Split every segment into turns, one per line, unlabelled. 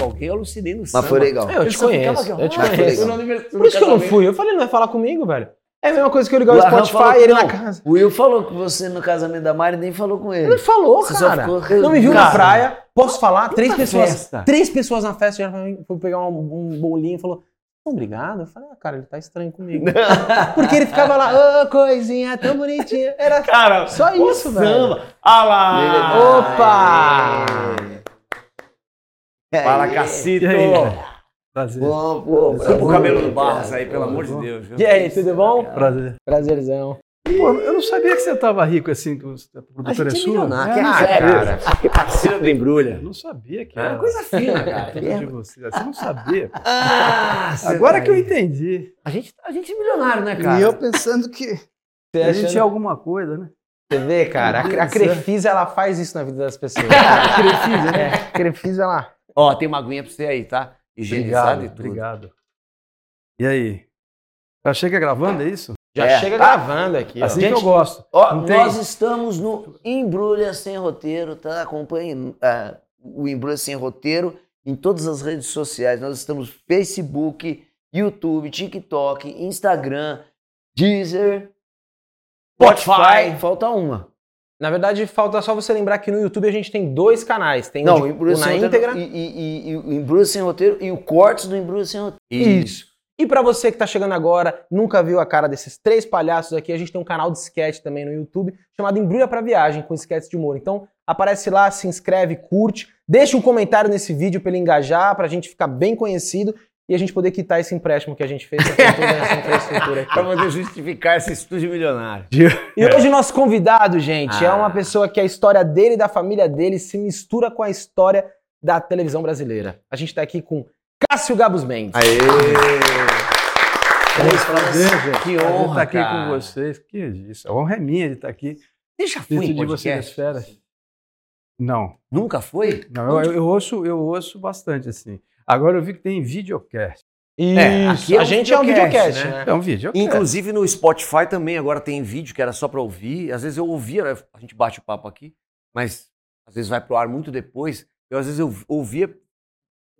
com alguém, eu alucinei no
Mas
samba.
foi legal.
Eu te conheço,
aqui,
eu te
ah,
conheço.
eu
Por isso que eu não fui. Eu falei, não vai falar comigo, velho. É a mesma coisa que eu ligar o Spotify e ele na
não.
casa.
O Will falou com você no casamento da Mari, nem falou com ele.
Ele falou,
Você só
cara.
ficou-
Não me viu
Cara.
na praia. Posso falar? Três pessoas.
festa.
Três pessoas na festa já foi pegar um, um bolinho e falou. Obrigado. Eu falei, ah, cara, ele tá estranho comigo. Porque ele ficava lá, ô, coisinha tão bonitinha. Era
Cara,
só isso, velho.
samba. Ah lá.
Opa!
É,
Fala,
é,
Cacito.
E aí, cara? Prazer.
Bom, pô,
Desculpa o cabelo do
é,
Barros aí, pelo amor de Deus. viu?
E aí, tudo bom?
Prazer.
Prazerzão.
Pô, eu não sabia que você tava rico assim, que você- a produtora é
gente é
sua.
milionário.
É,
que
não
é, cara. Que parceiro do
Eu
Embrulha.
não sabia que
É
era.
coisa fina, cara.
de você. Você não sabia.
Ah,
Agora
tá
que eu entendi.
A gente, a gente é milionário, né, cara?
E eu pensando que
Você,
a gente
achando-
tinha alguma coisa, né?
Você vê, cara, a, a. Crefisa, ela faz isso na vida das pessoas. a Crefisa, né? A Crefisa, ela...
Ó, tem uma aguinha pra você aí, tá? Higienizado
Obrigado,
e tudo.
obrigado. E aí? Já chega gravando, é isso?
Já
É.
chega gravando aqui, ó.
Assim
Gente,
que eu gosto.
Ó, nós estamos no Embrulha Sem Roteiro, tá? Acompanhe ah, o Embrulha Sem Roteiro em todas as redes sociais. Nós estamos no Facebook, YouTube, TikTok, Instagram, Deezer, Spotify. Falta uma.
Na verdade, falta só você lembrar que no YouTube a gente tem dois canais. Tem
Não,
o de- o na íntegra.
e, e- e- o Embrulha Sem Roteiro e o Cortes do Embrulha Sem Roteiro.
Isso. E pra você que tá chegando agora, nunca viu a cara desses três palhaços aqui, a gente tem um canal de sketch também no YouTube chamado Embrulha pra Viagem, com sketches de humor. Então, aparece lá, se inscreve, curte, deixa um comentário nesse vídeo pra ele engajar, pra gente ficar bem conhecido e a gente poder quitar esse empréstimo que a gente fez pra ter toda essa infraestrutura aqui.
Pra poder justificar esse estúdio milionário.
E hoje o nosso convidado, gente, é
Ah.
uma pessoa que a história dele e da família dele se mistura com a história da televisão brasileira. A gente tá aqui com Cássio Gabus Mendes.
Aê!
Três
Prazer.
Que honra,
estar aqui
cara.
com vocês. Que isso. A honra é minha de estar aqui.
Você já foi em podcast?
férias. Não.
Nunca foi?
Não, eu, eu ouço, eu ouço bastante assim. Agora eu vi que tem videocast.
Isso.
É, aqui é
a
um
gente é um
videocast, né?
né?
É um videocast.
Inclusive no Spotify também agora tem vídeo que era só pra ouvir. Às vezes eu ouvia, a gente bate o papo aqui, mas às vezes vai pro ar muito depois. Eu às vezes eu ouvia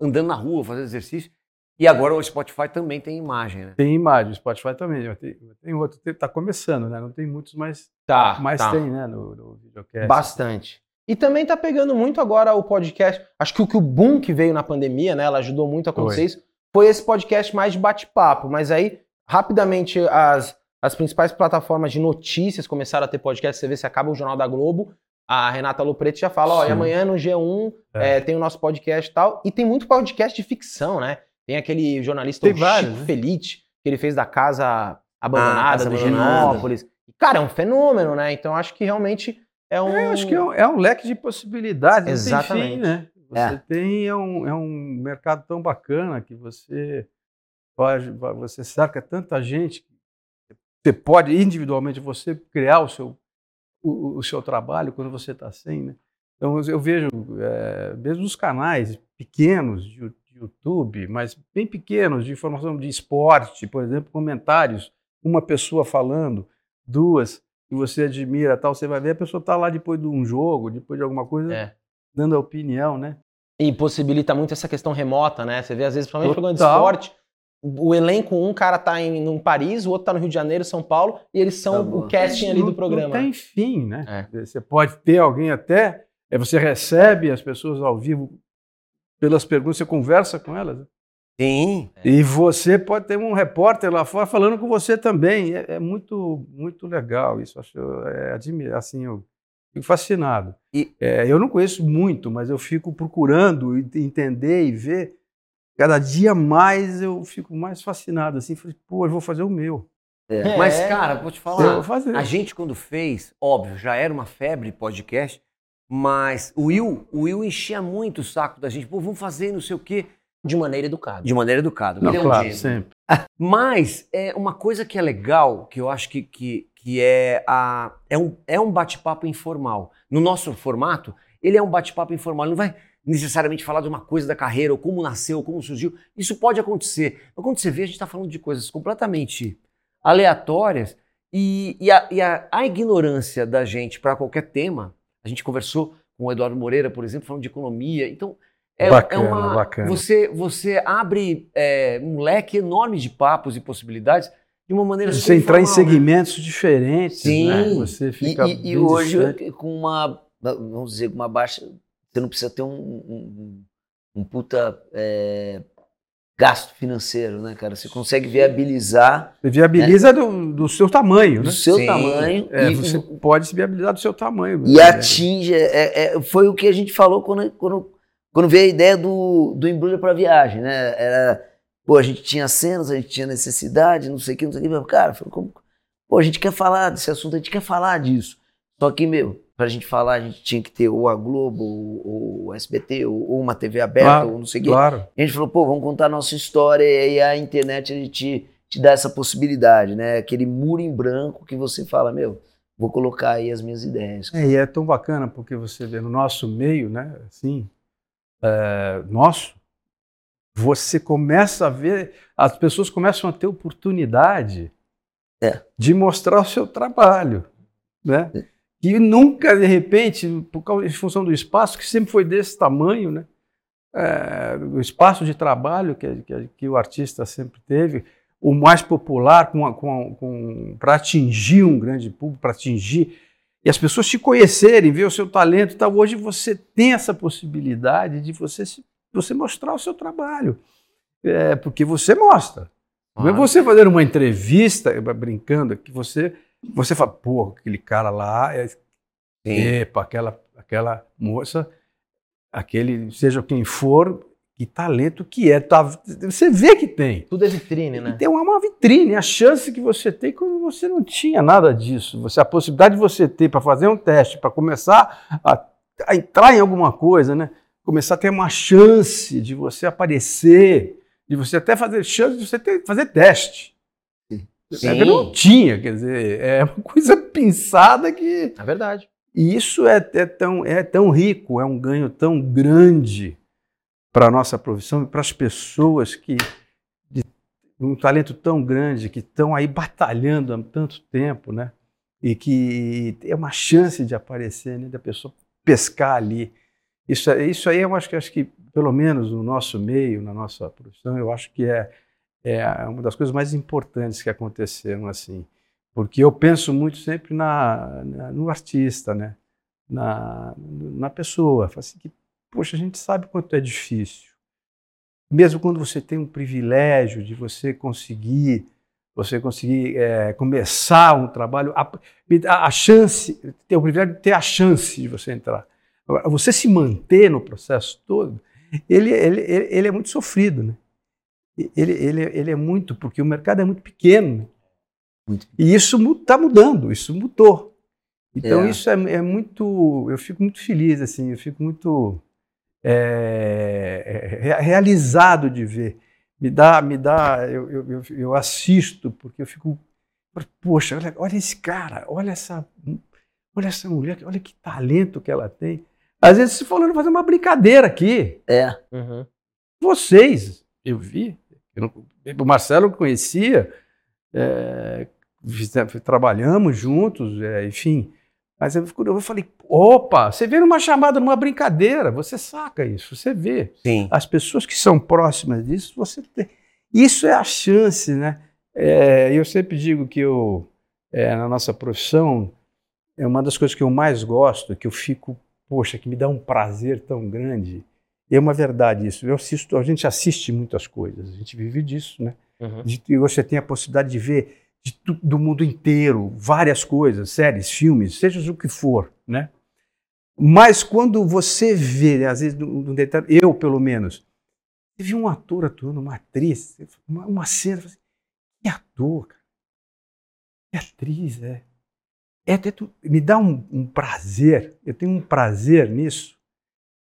andando na rua, fazendo exercício. E agora o Spotify também tem imagem, né?
Tem imagem, o Spotify também. Tem, tem outro, tem- tá começando, né? Não tem muitos, mas,
Tá,
mas
tá.
tem, né? No, no videocast.
Bastante. E também tá pegando muito agora o podcast. Acho que o que o boom que veio na pandemia, né? Ela ajudou muito a acontecer isso. Foi esse podcast mais de bate-papo. Mas aí, rapidamente, as, as principais plataformas de notícias começaram a ter podcast. Você vê se acaba o Jornal da Globo. A Renata Lopretti já fala: ó, e
Sim.
amanhã no G1
É.
é, tem o nosso podcast e tal. E tem muito podcast de ficção, né? Tem aquele jornalista
Tem vários,
Chico
né?
Felite, que ele fez da Casa Abandonada,
Casa
do
Abandonada.
Genópolis. Cara, é um fenômeno, né? Então acho que realmente é um.
É, eu acho que é um, é um leque de possibilidades. Não
Exatamente.
tem fim, né? Você
É.
tem é um, é um mercado tão bacana que você pode, você cerca tanta gente. Você pode individualmente você criar o seu o, o seu trabalho quando você está sem, né? Então eu vejo é, mesmo os canais pequenos de YouTube, mas bem pequenos de informação de esporte, por exemplo, comentários, uma pessoa falando, duas que você admira, tal, você vai ver a pessoa está lá depois de um jogo, depois de alguma coisa,
É.
dando a opinião, né?
E possibilita muito essa questão remota, né? Você vê, às vezes, principalmente
Total.
jogando de esporte, o elenco, um cara tá em, em Paris, o outro tá no Rio de Janeiro, São Paulo, e eles são
Tá
o casting ali do programa.
Não tem fim, né?
É.
Você pode ter alguém até, é, você recebe as pessoas ao vivo pelas perguntas, você conversa com elas.
Sim.
E você pode ter um repórter lá fora falando com você também. É, é muito, muito legal isso. Acho, é, admi- assim, eu fico fascinado.
E-
É, eu não conheço muito, mas eu fico procurando ent- entender e ver. Cada dia mais eu fico mais fascinado. Assim, falei, pô, eu vou fazer o meu.
É.
Mas, cara, vou te
Eu
falar.
vou fazer.
A gente, quando fez, óbvio, já era uma febre podcast, mas o Will, o Will enchia muito o saco da gente. Pô, vamos fazer não sei o quê.
De maneira educada.
De maneira educada.
Não,
é um
claro, sempre.
Mas é uma coisa que é legal, que eu acho que, que, que é, a, é um, é um bate-papo informal. No nosso formato, ele é um bate-papo informal. Ele não vai necessariamente falar de uma coisa da carreira, ou como nasceu, ou como surgiu. Isso pode acontecer. Mas quando você vê, a gente está falando de coisas completamente aleatórias e, e, a, e a- a ignorância da gente para qualquer tema. A gente conversou com o Eduardo Moreira, por exemplo, falando de economia. Então, É,
Bacana,
é uma,
bacana.
Você, você abre é, um leque enorme de papos e possibilidades de uma maneira
Você entrar em
né?
segmentos diferentes,
Sim.
né? Você
E,
fica
e- e
bem
hoje,
distante.
com uma, vamos dizer, com uma baixa, você não precisa ter um, um, um puta é, gasto financeiro, né, cara? Você consegue viabilizar
Você viabiliza do, do seu tamanho,
do
né?
seu
Sim.
tamanho
É,
e,
você pode se viabilizar do seu tamanho.
e
né?
atinge. é- é- foi o que a gente falou quando, quando, quando veio a ideia do, do embrulho para viagem, né? Era, pô, a gente tinha cenas, a gente tinha necessidade, não sei o que, não sei o que. mas, Cara, falou, como, pô, a gente quer falar desse assunto, a gente quer falar disso. Só que, meu, pra gente falar, a gente tinha que ter ou a Globo, ou, o SBT, ou, ou uma TV aberta,
Claro,
ou não sei o que.
Claro.
A gente falou, pô, vamos contar a nossa história e aí a internet ele te, te dá essa possibilidade, né? Aquele muro em branco que você fala, meu, vou colocar aí as minhas ideias.
É, e é tão bacana porque você vê no nosso meio, né? Assim, é, nosso, você começa a ver, as pessoas começam a ter oportunidade
É.
de mostrar o seu trabalho, né?
É.
E nunca, de repente, por causa, em função do espaço, que sempre foi desse tamanho, né? É, o espaço de trabalho que, que, que o artista sempre teve, o mais popular com, com, com, para atingir um grande público, para atingir e as pessoas te conhecerem, ver o seu talento e tal. Hoje você tem essa possibilidade de você, você mostrar o seu trabalho, é, porque você mostra. Não é você fazer uma entrevista, brincando, que você, você fala, pô, aquele cara lá, é, epa, aquela, aquela moça, aquele, seja quem for, que talento que é. Tá, você vê que tem.
Tudo é vitrine, né?
tem uma, uma vitrine, a chance que você tem quando você não tinha nada disso. Você, a possibilidade de você ter para fazer um teste, para começar a, a entrar em alguma coisa, né? Começar a ter uma chance de você aparecer, de você até fazer chance de você ter, fazer teste.
Sim.
É não tinha, quer dizer, é uma coisa pensada que.
É verdade.
E isso é, é tão, é tão rico, é um ganho tão grande para a nossa profissão e para as pessoas que. De, um talento tão grande, que estão aí batalhando há tanto tempo, né? E que tem uma chance de aparecer, né? Da pessoa pescar ali. Isso, é- isso aí eu acho que, acho que, pelo menos no nosso meio, na nossa profissão, eu acho que é, é uma das coisas mais importantes que aconteceram assim. Porque eu penso muito sempre na, na- no artista, né? na, na pessoa. Assim, que, poxa, a gente sabe quanto é difícil. Mesmo quando você tem um privilégio de você conseguir, você conseguir é, começar um trabalho, a, a, chance, ter o privilégio de ter a chance de você entrar. Agora, você se manter no processo todo, ele, ele, ele, ele é muito sofrido, né? Ele, ele, ele é muito, porque o mercado é muito pequeno. né?
Muito.
E isso está mudando, isso mudou. Então
É.
isso é, é muito, eu fico muito feliz assim, eu fico muito é, é, realizado de ver. Me dá, me dá, eu, eu, eu- eu assisto porque eu fico, poxa, olha, olha esse cara, olha essa, olha essa mulher, olha que talento que ela tem. Às vezes se falando fazer uma brincadeira aqui,
É,
Uhum.
vocês, eu vi, eu não- o Marcelo eu conhecia, é, trabalhamos juntos, é, enfim. Mas eu, eu falei, opa, você vê numa chamada, numa brincadeira, você saca isso, você vê.
Sim.
As pessoas que são próximas disso, você tem. Isso é a chance, né? É, eu sempre digo que eu, é, na nossa profissão, é uma das coisas que eu mais gosto, que eu fico, poxa, que me dá um prazer tão grande. É uma verdade isso. Eu assisto, a gente assiste muitas coisas, a gente vive disso, né?
Uhum.
E você tem a possibilidade de ver de do mundo inteiro várias coisas, séries, filmes, seja o que for, né? Mas quando você vê, às vezes, num detalhe, eu pelo menos, viu um ator atuando, uma atriz, uma, uma cena, assim, que ator, cara? que atriz, é. é até me dá um, um prazer, eu tenho um prazer nisso,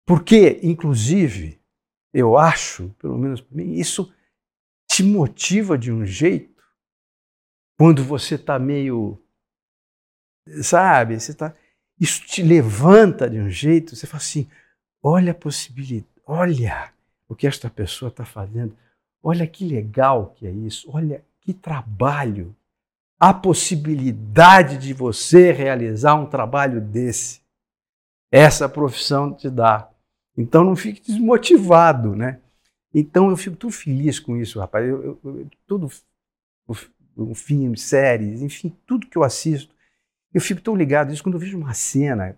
porque, inclusive, eu acho, pelo menos para mim, isso te motiva de um jeito quando você está meio. Sabe? Você tá, isso te levanta de um jeito, você fala assim: olha a possibilidade, olha o que esta pessoa está fazendo, olha que legal que é isso, olha que trabalho. A possibilidade de você realizar um trabalho desse. Essa profissão te dá. Então não fique desmotivado, né? Então eu fico tão feliz com isso, rapaz. Eu, eu, eu, tudo, o, o filme, séries, enfim, tudo que eu assisto, eu fico tão ligado isso quando eu vejo uma cena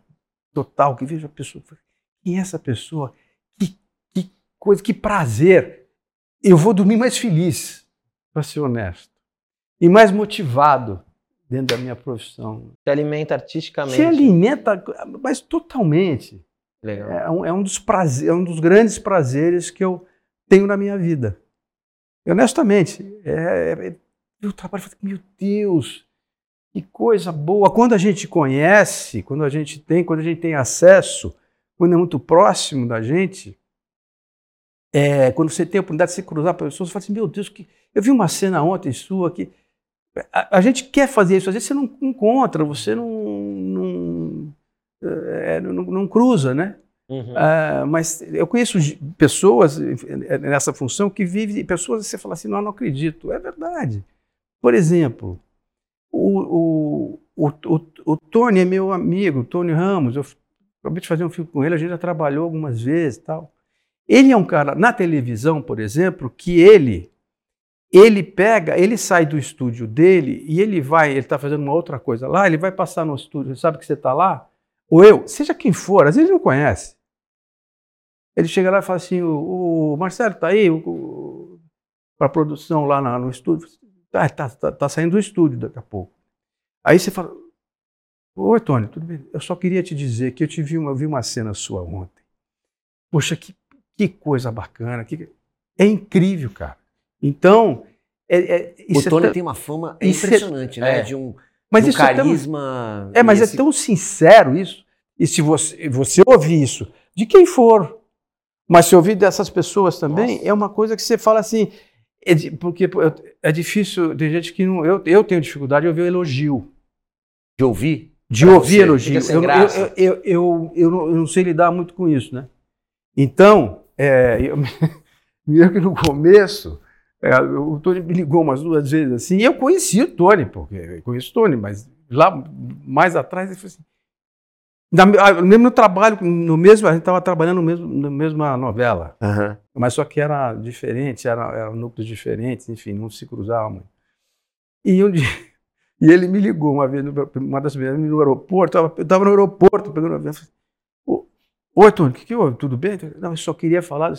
total, que vejo a pessoa, quem é essa pessoa? Que, que coisa, que prazer. Eu vou dormir mais feliz, para ser honesto, e mais motivado dentro da minha profissão.
Se alimenta artisticamente.
Se alimenta, mas totalmente.
Legal.
É um, é um dos prazer, é um dos grandes prazeres que eu tenho na minha vida. E, honestamente, é, é, eu trabalho e meu Deus, que coisa boa. Quando a gente conhece, quando a gente tem, quando a gente tem acesso, quando é muito próximo da gente, é, quando você tem a oportunidade de se cruzar com pessoas, você fala assim, meu Deus, que... eu vi uma cena ontem sua que a, a, gente quer fazer isso, às vezes você não encontra, você não, não, é, não, não cruza, né? Uhum. Uh, mas eu conheço pessoas nessa função que vivem, pessoas você fala assim, não, não acredito. É verdade. Por exemplo, o, o, o, o, Tony é meu amigo, o Tony Ramos, eu acabei de fazer um filme com ele, a gente já trabalhou algumas vezes tal. Ele é um cara, na televisão, por exemplo, que ele ele pega, ele sai do estúdio dele e ele vai, ele está fazendo uma outra coisa lá, ele vai passar no estúdio, sabe que você está lá? Ou eu, seja quem for, às vezes ele não conhece. Ele chega lá e fala assim: o, o Marcelo está aí para produção lá na, no estúdio. Está tá, tá, tá saindo do estúdio daqui a pouco. Aí você fala: Oi, Tony, tudo bem? Eu só queria te dizer que eu te vi uma, eu vi uma cena sua ontem. Poxa, que, que coisa bacana. Que, é incrível, cara. Então. É, é,
o é Tony é tem uma fama é impressionante, né? De um,
mas
um
isso
carisma.
É, tão, é mas esse... é tão sincero isso. E se você, você ouvir isso, de quem for, mas se ouvir dessas pessoas também, Nossa. é uma coisa que você fala assim, é de, porque é difícil, tem gente que não. Eu, eu tenho dificuldade de ouvir elogio.
De ouvir?
De pra ouvir elogio. Eu, eu, eu, eu, não, eu não sei lidar muito com isso, né? Então, é, eu, me que no começo, é, o Tony me ligou umas duas vezes assim, e eu conheci o Tony, porque eu conheço o Tony, mas lá mais atrás ele falou assim, na, ah, mesmo no trabalho, no mesmo, a gente estava trabalhando no mesmo, na mesma novela. Uhum. Mas só que era diferente, eram era núcleos diferentes, enfim, não se cruzavam. E um dia, e ele me ligou uma vez, uma das vezes, no aeroporto, eu estava no aeroporto pegando avião, Oi, Tony, o que, que houve? Tudo bem? Não, eu só queria falar.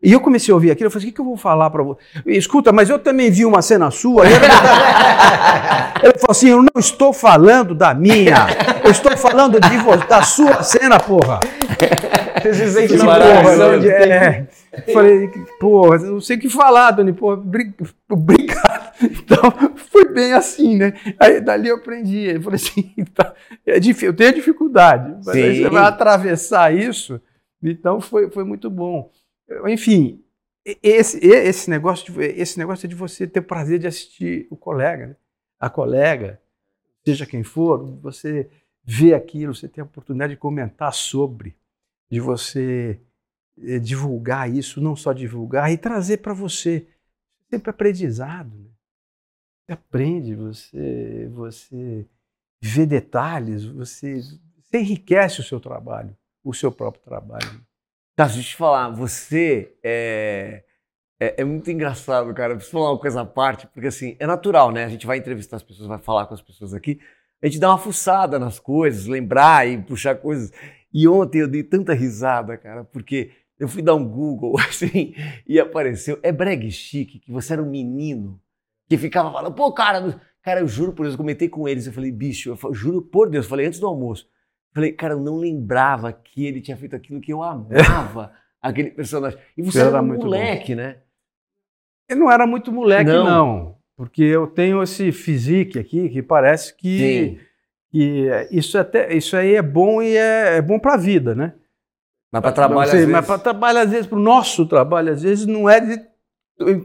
E eu comecei a ouvir aquilo, eu falei, o que, que eu vou falar para você? Escuta, mas eu também vi uma cena sua. Ele falou assim, eu não estou falando da minha, eu estou falando de da sua cena, porra.
Vocês dizem que não é,
Falei, porra, não sei o que falar, Tony, porra, obrigado. Então, foi bem assim, né? Aí dali eu aprendi. Ele falou assim: tá, é difícil, eu tenho dificuldade, mas Sim. aí você vai atravessar isso. Então foi, foi muito bom. Enfim, esse, esse, negócio de, esse negócio é de você ter o prazer de assistir o colega, né? a colega, seja quem for, você vê aquilo, você tem a oportunidade de comentar sobre, de você eh, divulgar isso, não só divulgar, e trazer para você sempre aprendizado. Né? Você aprende, você, você vê detalhes, você, você enriquece o seu trabalho, o seu próprio trabalho.
Tá, deixa eu te falar, você é, é, é, muito engraçado, cara. Preciso falar uma coisa à parte, porque assim, é natural, né? A gente vai entrevistar as pessoas, vai falar com as pessoas aqui, a gente dá uma fuçada nas coisas, lembrar e puxar coisas. E ontem eu dei tanta risada, cara, porque eu fui dar um Google assim e apareceu. É breg chique que você era um menino que ficava falando, pô, cara, cara, eu juro por Deus, eu comentei com eles, eu falei, bicho, eu juro por Deus, eu falei antes do almoço. Falei, cara, eu não lembrava que ele tinha feito aquilo que eu amava, aquele personagem. E você era, era um moleque, bom. né?
Eu não era muito moleque, não. não. Porque eu tenho esse physique aqui que parece que, que isso, até, isso aí é bom e é, é bom para a vida, né?
Mas para trabalho, sei, às vezes...
Mas para trabalho, às vezes, para o nosso trabalho, às vezes, não é de.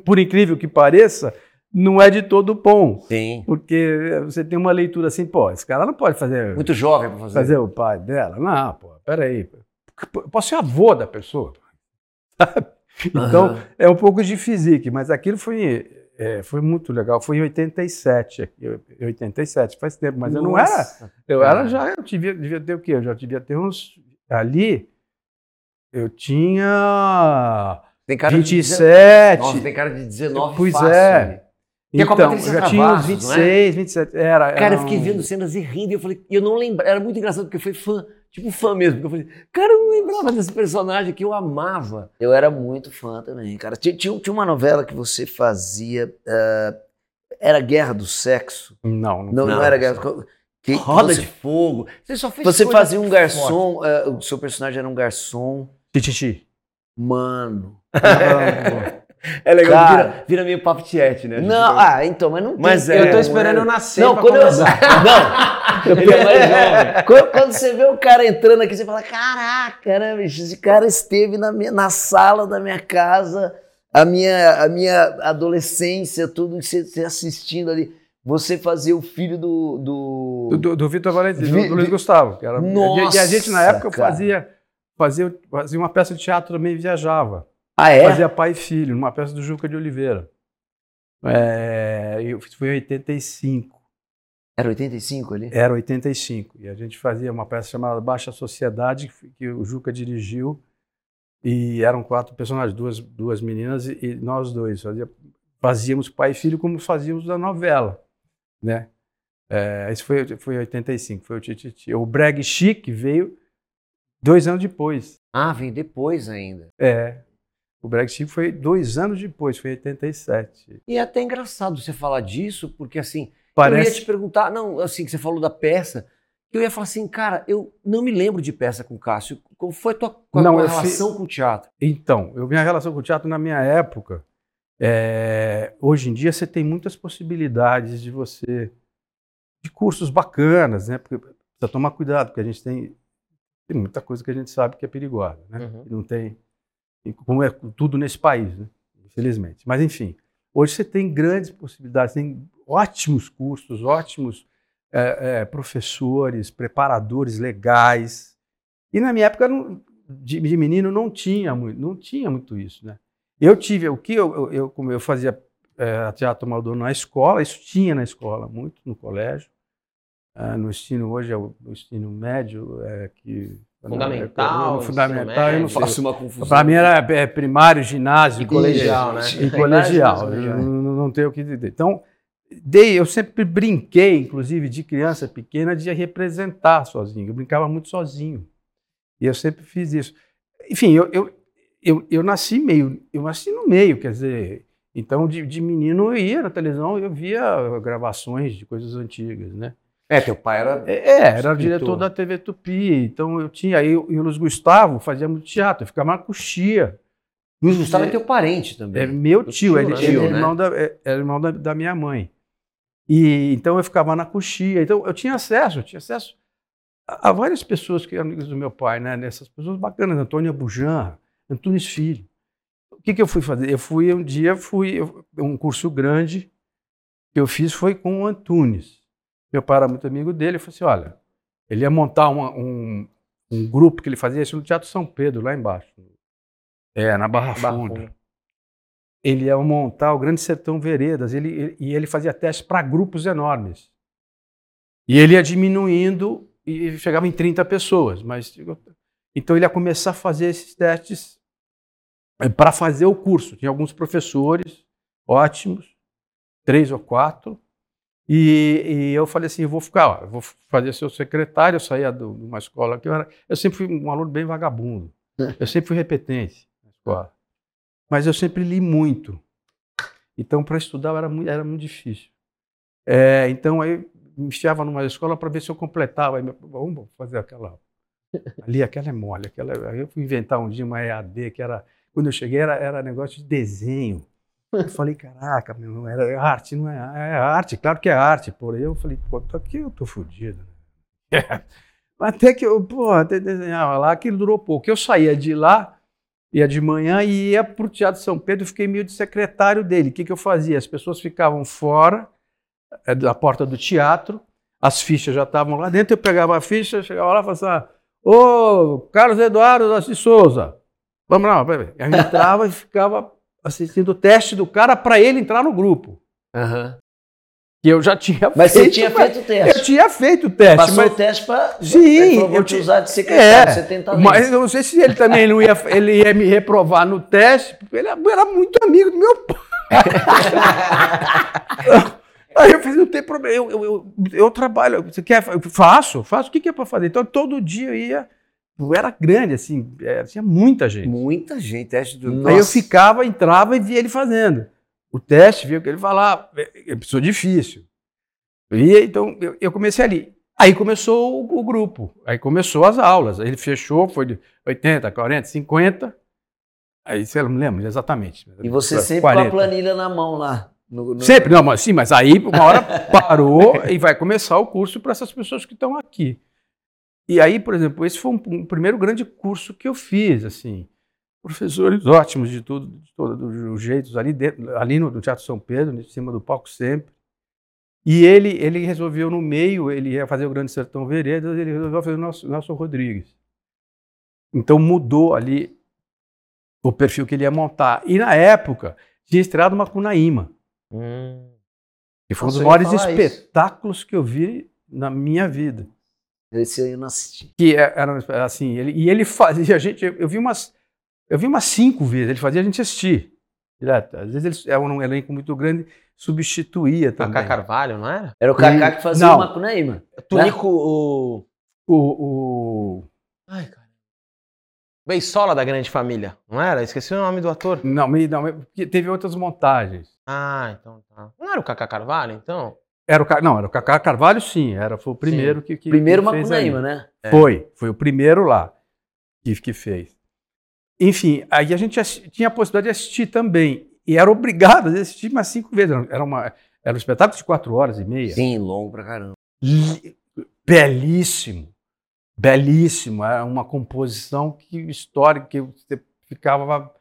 Por incrível que pareça, não é de todo bom.
Sim.
Porque você tem uma leitura assim, pô, esse cara não pode fazer.
Muito jovem para fazer.
Fazer o pai dela. Não, pô, peraí. Eu posso ser avô da pessoa. Sabe? Então, uhum. é um pouco de physique, mas aquilo foi, é, foi muito legal. Foi em 87. 87, faz tempo, mas Nossa. eu não era. Eu era já, eu devia, devia ter o quê? Eu já devia ter uns. Ali, eu tinha
Tem cara de
27.
Nossa, tem cara de 19
Pois
fácil,
é.
né? É
Então, eu já tinha uns
Travassos, não é?
26, 27. Era,
Cara,
era
eu fiquei
um-
vendo cenas e rindo, e eu falei, eu não lembrava, era muito engraçado, porque eu fui fã, tipo fã mesmo, porque eu falei, cara, eu não lembrava desse personagem que eu amava.
Eu era muito fã também, cara. Tinha, tinha- tinha uma novela que você fazia. ah, era Guerra do Sexo.
Não, não,
Não, não, era Guerra do que, que
Roda
você,
de fogo. Você só fez
Você fazia um garçom, ah, o seu personagem era um garçom.
Tititi.
Mano.
É legal,
Cara.
vira, vira meio papo tiete, né?
Não, ah, então, mas não tem
Mas é,
eu tô esperando eu nascer
Não,
pra
quando eu,
começar.
não,
Ele é mais jovem.
Quando, quando você vê o cara entrando aqui, você fala: Caraca, né, bicho? Esse cara esteve na, minha, na sala da minha casa, a minha, a minha adolescência, tudo você, você assistindo ali. Você fazia o filho do. do...
Do, do, do Vitor Valentim,
Vi-
do, do Luiz Gustavo. Que era,
Nossa,
e a gente, na época,
cara.
fazia, fazia, fazia uma peça de teatro também viajava.
Ah, é?
Fazia pai e filho, numa peça do Juca de Oliveira. É, eu, foi em 85.
Era 85 ali?
Era 85. E a gente fazia uma peça chamada Baixa Sociedade, que, o Juca dirigiu. E eram quatro personagens, duas, duas meninas e, e nós dois. Fazia, fazíamos pai e filho como fazíamos na novela. Né? É, isso foi, foi em 85, foi o Tititi. O Brag Chic veio dois anos depois.
Ah, vem depois ainda.
É. O Chic foi dois anos depois, foi em 87.
E é até engraçado você falar disso, porque assim, eu ia
Parece.
te perguntar, não, assim, que você falou da peça, eu ia falar assim, cara, eu não me lembro de peça com o Cássio. Como foi a tua, qual a
Não,
tua
eu
relação com o teatro?
Então, eu minha relação com o teatro na minha época, é, hoje em dia você tem muitas possibilidades de você de cursos bacanas, né? Porque precisa tomar cuidado, porque a gente tem, tem muita coisa que a gente sabe que é perigosa, né?
Uhum.
Não tem, como é tudo nesse país, né? Infelizmente. Mas enfim, hoje você tem grandes possibilidades, tem ótimos cursos, ótimos é, é, professores, preparadores legais. E na minha época não- de, de menino não tinha muito, não tinha muito isso, né? Eu tive o que eu, eu, como eu fazia é, teatro Maldonado na escola, isso tinha na escola muito no colégio, Ah, no ensino hoje é o, o ensino médio é, que
Fundamental,
no
ensino
fundamental eu não
médio.
faço
uma confusão.
para mim era é, primário, ginásio,
E colegial, né?
E colegial, eu não, não tenho o que dizer. Então, dei, eu sempre brinquei, inclusive de criança pequena, de representar sozinho. Eu brincava muito sozinho. E eu sempre fiz isso. Enfim, eu, eu, eu, eu nasci meio, eu nasci no meio, quer dizer, então de, de menino eu ia na televisão, eu via gravações de coisas antigas, né?
É, teu pai era.
É, é, era diretor da TV Tupi, então eu tinha, aí eu e o Luiz Gustavo fazíamos teatro, eu ficava na coxia.
Luiz Gustavo é teu parente também.
É meu tio,
tio,
ele,
né?
ele
Tio,
é
né?
irmão, da, é, é irmão da, da minha mãe. E então eu ficava na coxia, então eu tinha acesso, eu tinha acesso a, a várias pessoas que eram amigos do meu pai, né? Nessas pessoas bacanas, Antônio Bujan, Antunes Filho. O que, que eu fui fazer? Eu fui um dia, fui eu- um curso grande que eu fiz foi com o Antunes. Meu pai era muito amigo dele, eu falei assim, olha, ele ia montar uma- um, um grupo que ele fazia isso no Teatro São Pedro, lá embaixo. É, na Barra,
Barra
Funda
Funda.
ele ia montar o Grande Sertão Veredas, ele, ele- e ele fazia testes para grupos enormes. E ele ia diminuindo e chegava em 30 pessoas, mas então ele ia começar a fazer esses testes para fazer o curso. Tinha alguns professores ótimos, três ou quatro, e, e eu falei assim, eu vou ficar, ó, vou fazer seu secretário, eu saía do- de uma escola que eu era, eu sempre fui um aluno bem vagabundo, eu sempre fui repetente na escola mas eu sempre li muito. Então, para estudar era muito, era muito difícil. É, então, aí me enfiava numa escola para ver se eu completava. Aí, vamos fazer aquela. Ali, aquela é mole. Aquela, aí eu fui inventar um dia uma EAD, que era. Quando eu cheguei, era, era negócio de desenho. Eu falei, caraca, meu, é arte, não é, é arte, claro que é arte. Porém, eu falei, pô, tô aqui eu tô fodido. né? Até que eu, pô, até desenhava lá, aquilo durou pouco. Eu saía de lá, ia de manhã e ia para o Teatro São Pedro, fiquei meio de secretário dele. O que, que eu fazia? As pessoas ficavam fora eh, da porta do teatro, as fichas já estavam lá dentro, eu pegava a ficha, chegava lá e falava assim, ô, Carlos Eduardo da Souza, vamos lá, peraí. Aí eu entrava e ficava assistindo o teste do cara para ele entrar no grupo.
Aham.
que eu já tinha
Mas você
feito.
tinha
mas-
feito o teste.
Eu tinha feito o teste,
Passou
mas
o teste pra.
Sim,
falou, vou
eu
te usar de secretário, você tenta ler.
mas eu não sei se ele também não ia, ele ia me reprovar no teste, porque ele era muito amigo do meu pai. Aí eu falei, não tem problema, eu, eu, eu, eu trabalho, você quer, eu faço, faço, o que, que é para fazer? Então todo dia eu ia, eu era grande, assim, é, tinha muita gente.
Muita gente, teste do.
Nossa.
Aí eu ficava, entrava e via ele fazendo. O teste, via o que ele falava. É é pessoa difícil. E então eu, eu comecei ali. Aí começou o, o grupo. Aí começou as aulas. Aí ele fechou, foi de 80, 40, 50. Aí você não me lembra exatamente.
E você sempre com a planilha na mão lá. no- no-
Sempre, não, mas sim, mas aí uma hora parou e vai começar o curso para essas pessoas que estão aqui. E aí, por exemplo, esse foi um, um primeiro grande curso que eu fiz, assim. Professores ótimos de tudo, de todos os jeitos, ali, dentro, ali no, no Teatro São Pedro, em cima do palco sempre. E ele, ele resolveu no meio, ele ia fazer o Grande Sertão Veredas, ele resolveu fazer o Nelson, Nelson Rodrigues. Então mudou ali o perfil que ele ia montar. E na época, tinha estreado Macunaíma.
Hum.
E foi um dos maiores
falar isso.
espetáculos que eu vi na minha vida.
Esse aí eu não assisti.
Que é- era assim, ele, e ele fazia a gente, eu vi umas, eu vi umas cinco vezes, ele fazia a gente assistir. Direto. Às vezes ele era um elenco muito grande, substituía também.
Kaká Carvalho, não era?
Era o Kaká que fazia
Não.
o Macunaíma.
Tunico, o...
O, o,
Ai, cara. Beisola da Grande Família, não era? Esqueci o nome do ator.
não, me- não, porque teve outras montagens.
Ah, então tá. Não era o Kaká Carvalho, então?
Era o, não, era o Cacá Carvalho, sim, era, foi o primeiro que, que
Primeiro
que
Macunaíma, né?
É.
Foi, foi o primeiro lá que, que fez. Enfim, aí a gente tinha a possibilidade de assistir também. E era obrigado a assistir umas cinco vezes. Era, uma, era um espetáculo de quatro horas e meia.
Sim, longo pra caramba.
Belíssimo. Belíssimo. Era uma composição que, histórica que você ficava.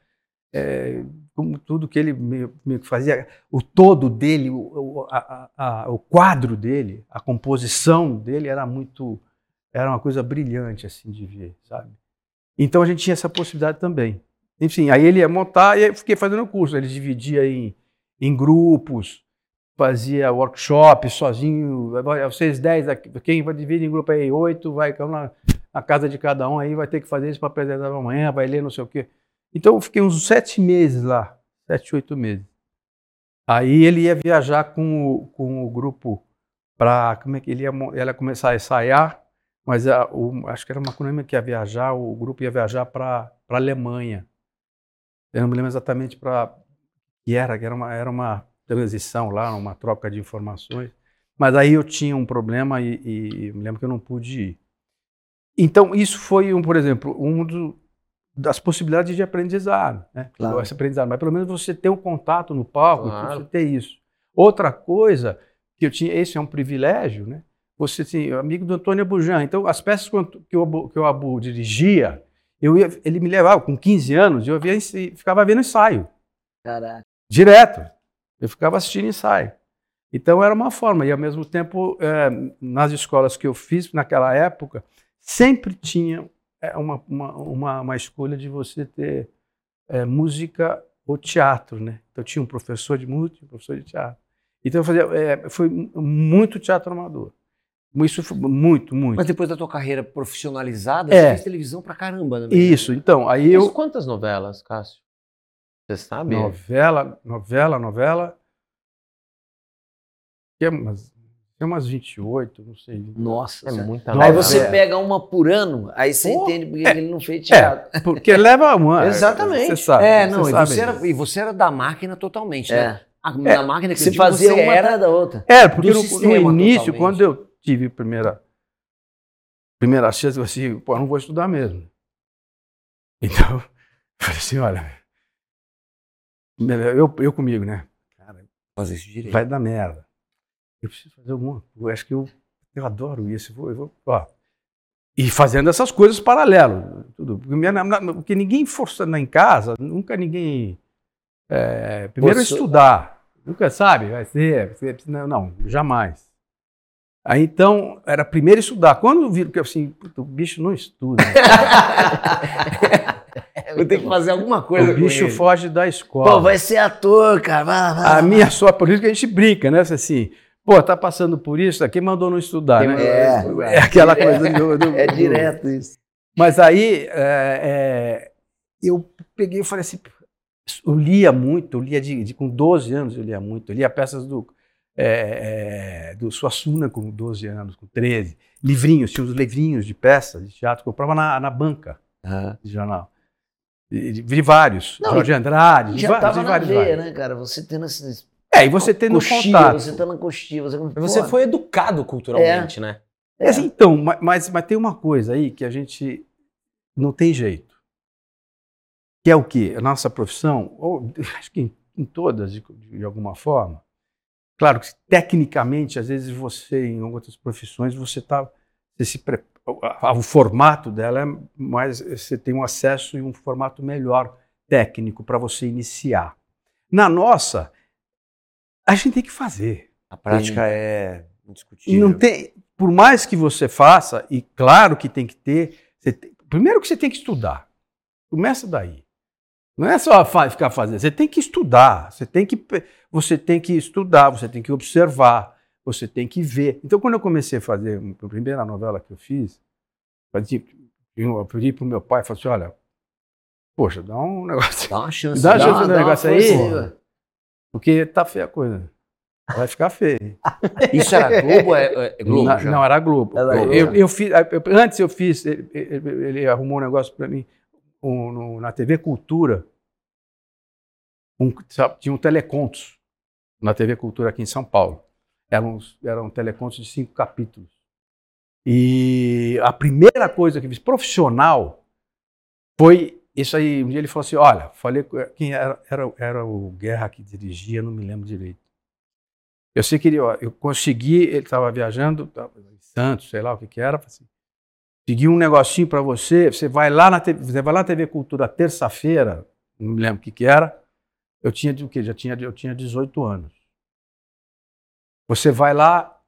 é, como tudo que ele me, me fazia, o todo dele, o, a- a- o quadro dele, a composição dele era muito. Era uma coisa brilhante assim de ver, sabe? Então a gente tinha essa possibilidade também. Enfim, aí ele ia montar e eu fiquei fazendo o curso. Ele dividia em, em grupos, fazia workshop sozinho. Vocês 10, aqui, quem vai dividir em grupo aí? Oito, vai na, na casa de cada um aí, vai ter que fazer isso para apresentar amanhã, vai ler não sei o quê. Então eu fiquei uns sete meses lá, sete, oito meses. Aí ele ia viajar com o, com o grupo para. Como é que ele ia, ia começar a ensaiar, mas a- o- acho que era uma Macunaíma que ia viajar, o grupo ia viajar para a Alemanha. Eu não me lembro exatamente para que era, que era uma, era uma transição lá, uma troca de informações. Mas aí eu tinha um problema e, e me lembro que eu não pude ir. Então, isso foi, um, por exemplo, um do- das possibilidades de aprendizado. Né?
Claro.
Esse aprendizado. Mas pelo menos você ter um contato no palco,
Claro.
você ter isso. Outra coisa que eu tinha, esse é um privilégio, né? Você, assim, amigo do Antônio Abujan. Então, as peças que o Abu, que o Abu dirigia, eu ia, ele me levava com 15 anos, eu via, ficava vendo ensaio.
Caraca.
Direto. Eu ficava assistindo ensaio. Então era uma forma. E ao mesmo tempo, eh, nas escolas que eu fiz naquela época, sempre tinha eh, uma, uma, uma, uma escolha de você ter eh, música ou teatro, né? Então tinha um professor de música, um professor de teatro. Então eu fazia, eh, foi muito teatro amador. Isso foi muito, muito.
Mas depois da tua carreira profissionalizada,
É.
você fez televisão pra caramba, né?
Isso, então, aí eu...
quantas novelas, Cássio? Você sabe?
Novela, novela, novela. Que é umas, é umas 28, não sei.
Nossa.
É muita
Aí você
É.
pega uma por ano, aí você
Pô,
entende por que
é,
ele não fez teatro.
Porque leva uma.
Exatamente.
Você sabe.
É, não,
você
e
sabe
você, era, e você era da máquina totalmente, né?
É.
A,
É,
da máquina que
Você fazia
você
uma
era
atrás da outra.
É, porque no, no início,
totalmente.
quando eu tive a primeira, primeira chance, eu assim, pô, eu não vou estudar mesmo. Então, eu falei assim, olha, eu, eu comigo, né? Cara,
fazer isso direito.
vai dar merda. Eu preciso fazer alguma coisa. Eu acho que eu, eu adoro isso. Eu vou, eu vou, ó. E fazendo essas coisas paralelo. Tudo. Porque, ninguém forçando em casa, nunca ninguém. é, primeiro
Você-
estudar. Nunca sabe, vai ser. vai ser- não, não, jamais. Aí então, era primeiro estudar. Quando viram que assim, puta, o bicho não estuda.
Eu tenho que fazer alguma coisa
o bicho foge da escola.
Pô, vai ser ator, cara. Vai vai.
A minha sorte, por isso que a gente brinca, né? Assim, Pô, tá passando por isso, quem mandou não estudar,
Tem-
né?
É.
É aquela coisa do, do-
É direto isso.
Mas aí é, é, eu peguei e falei assim, eu lia muito, eu lia de, de- com 12 anos eu lia muito, eu lia peças do, é, é, do Suassuna com 12 anos, com 13, livrinhos, tinha uns livrinhos de peças de teatro que eu comprava na, na banca de jornal. De, de- de vários,
Não,
Jorge Andrade, de,
Já
va-
tava
de
na
vários,
veia,
vários.
né, cara? Você tendo esses.
É, e você tendo
coxia,
contato.
Você tá na coxia. Você,
Você
Pô,
foi educado culturalmente, né?
é.
Mas, então, ma- mas, mas tem uma coisa aí que a gente não tem jeito. Que é o quê? A nossa profissão, ou acho que em, em todas, de, de alguma forma. Claro que tecnicamente, às vezes você, em outras profissões, você está. Você se pre- o formato dela é mais. Você tem um acesso e um formato melhor técnico para você iniciar. Na nossa, a gente tem que fazer.
A prática é indiscutível.
não tem, por mais que você faça, e claro que tem que ter, tem- primeiro que você tem que estudar. Começa daí. Não é só ficar fazendo, você tem que estudar, você tem que, você tem que estudar, você tem que observar, você tem que ver. Então, quando eu comecei a fazer a primeira novela que eu fiz, eu pedi para o meu pai, falei assim, olha, poxa, dá um negócio,
Dá uma chance.
Dá chance
uma-
no
uma
negócio aí,
força.
Porque tá feia a coisa. Vai ficar feio.
Isso era Globo ou é, é Globo?
Na-? Não, era Globo.
Era Globo.
eu- eu fiz, eu- antes eu fiz, ele, ele- arrumou um negócio para mim um- no- na TV Cultura. Um, tinha um telecontos na TV Cultura aqui em São Paulo. Eram, eram telecontos de cinco capítulos. E a primeira coisa que eu fiz profissional foi isso aí. Um dia ele falou assim: Olha, falei quem era, era, era o Guerra que dirigia, não me lembro direito. Eu sei que ele, ó, eu consegui, ele estava viajando, tava em Santos, sei lá o que que era, assim, consegui um negocinho para você, você vai lá na TV, você vai lá na TV Cultura terça-feira, não me lembro o que que era, eu tinha o quê? Já tinha, eu tinha 18 anos. Você vai lá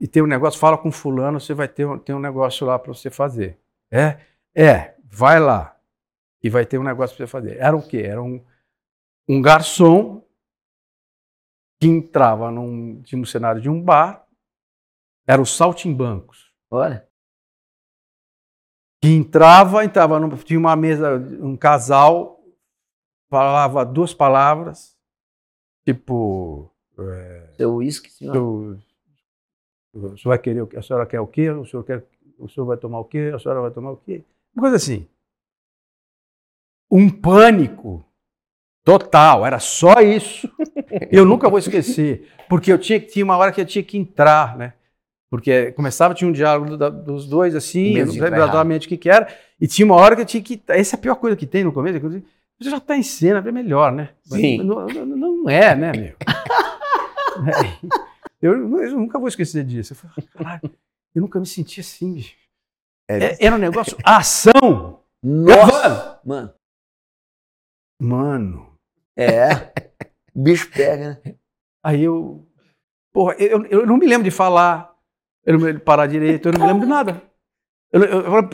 e tem um negócio, fala com fulano, você vai ter, um- tem um negócio lá para você fazer. É? É, vai lá e vai ter um negócio para você fazer. Era o quê? Era um, um garçom que entrava num, tinha um cenário de um bar, era o Saltimbancos,
Olha.
que entrava, entrava num- tinha uma mesa, um casal, falava duas palavras, tipo,
Seu uísque, senhor.
o, senhor vai querer? A senhora quer o quê? O senhor, quer, o senhor vai tomar o quê? A senhora vai tomar o quê? Uma coisa assim. Um pânico total, era só isso. Eu nunca vou esquecer, porque eu tinha, tinha uma hora que eu tinha que entrar, né? Porque começava, tinha um diálogo da- dos dois assim, eu não lembro exatamente o que, que era, e tinha uma hora que eu tinha que. Essa é a pior coisa que tem no começo, inclusive. Você já está em cena, é melhor, né? Mas
Sim.
Não, não- não é, né, meu? É. Eu, eu nunca vou esquecer disso. Eu falei, caralho, eu nunca me senti assim, bicho. É- era um negócio. Ação!
Nossa! Mano.
Mano.
É. Bicho pega, né?
Aí eu. Porra, eu, eu não me lembro de falar. Eu não me lembro de parar direito, eu não me lembro de nada. Eu, eu, eu, eu,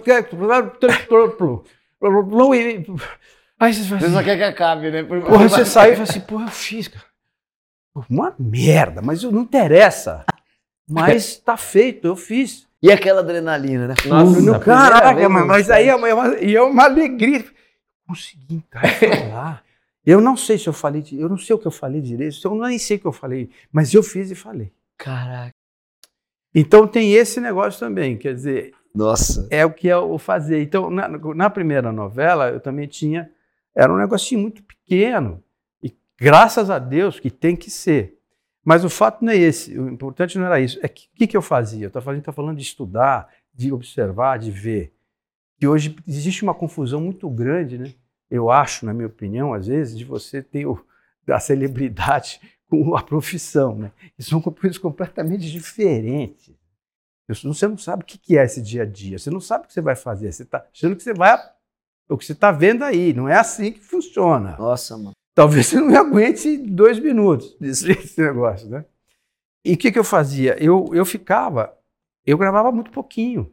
Aí você fala
Você
assim,
só quer que acabe, né?
Porra, você saiu e fala assim, porra, eu fiz, cara. Uma merda, mas não interessa. Mas tá feito, eu fiz.
E aquela adrenalina, né?
Nossa,
no,
a primeira
caraca, mas, mas aí é uma, é uma- e é uma alegria. Consegui entrar e falar. Eu não sei se eu falei, eu não sei o que eu falei direito, eu nem sei o que eu falei, mas eu fiz e falei.
Caraca.
Então tem esse negócio também, quer dizer,
Nossa.
é o que é o fazer. Então, na, na primeira novela, eu também tinha. Era um negocinho muito pequeno. E graças a Deus que tem que ser. Mas o fato não é esse. O importante não era isso. É que o que, que eu fazia? Eu estava tá falando de estudar, de observar, de ver. Que hoje existe uma confusão muito grande, né? Eu acho, na minha opinião, às vezes, de você ter o, a celebridade com a profissão, né? E são coisas completamente diferentes. Você não sabe o que que é esse dia a dia. Você não sabe o que você vai fazer. Você está achando que você vai. O que você está vendo aí. Não é assim que funciona.
Nossa, mano.
Talvez você não aguente dois minutos desse, desse negócio, né? E o que, que eu fazia? Eu, eu ficava. Eu gravava muito pouquinho?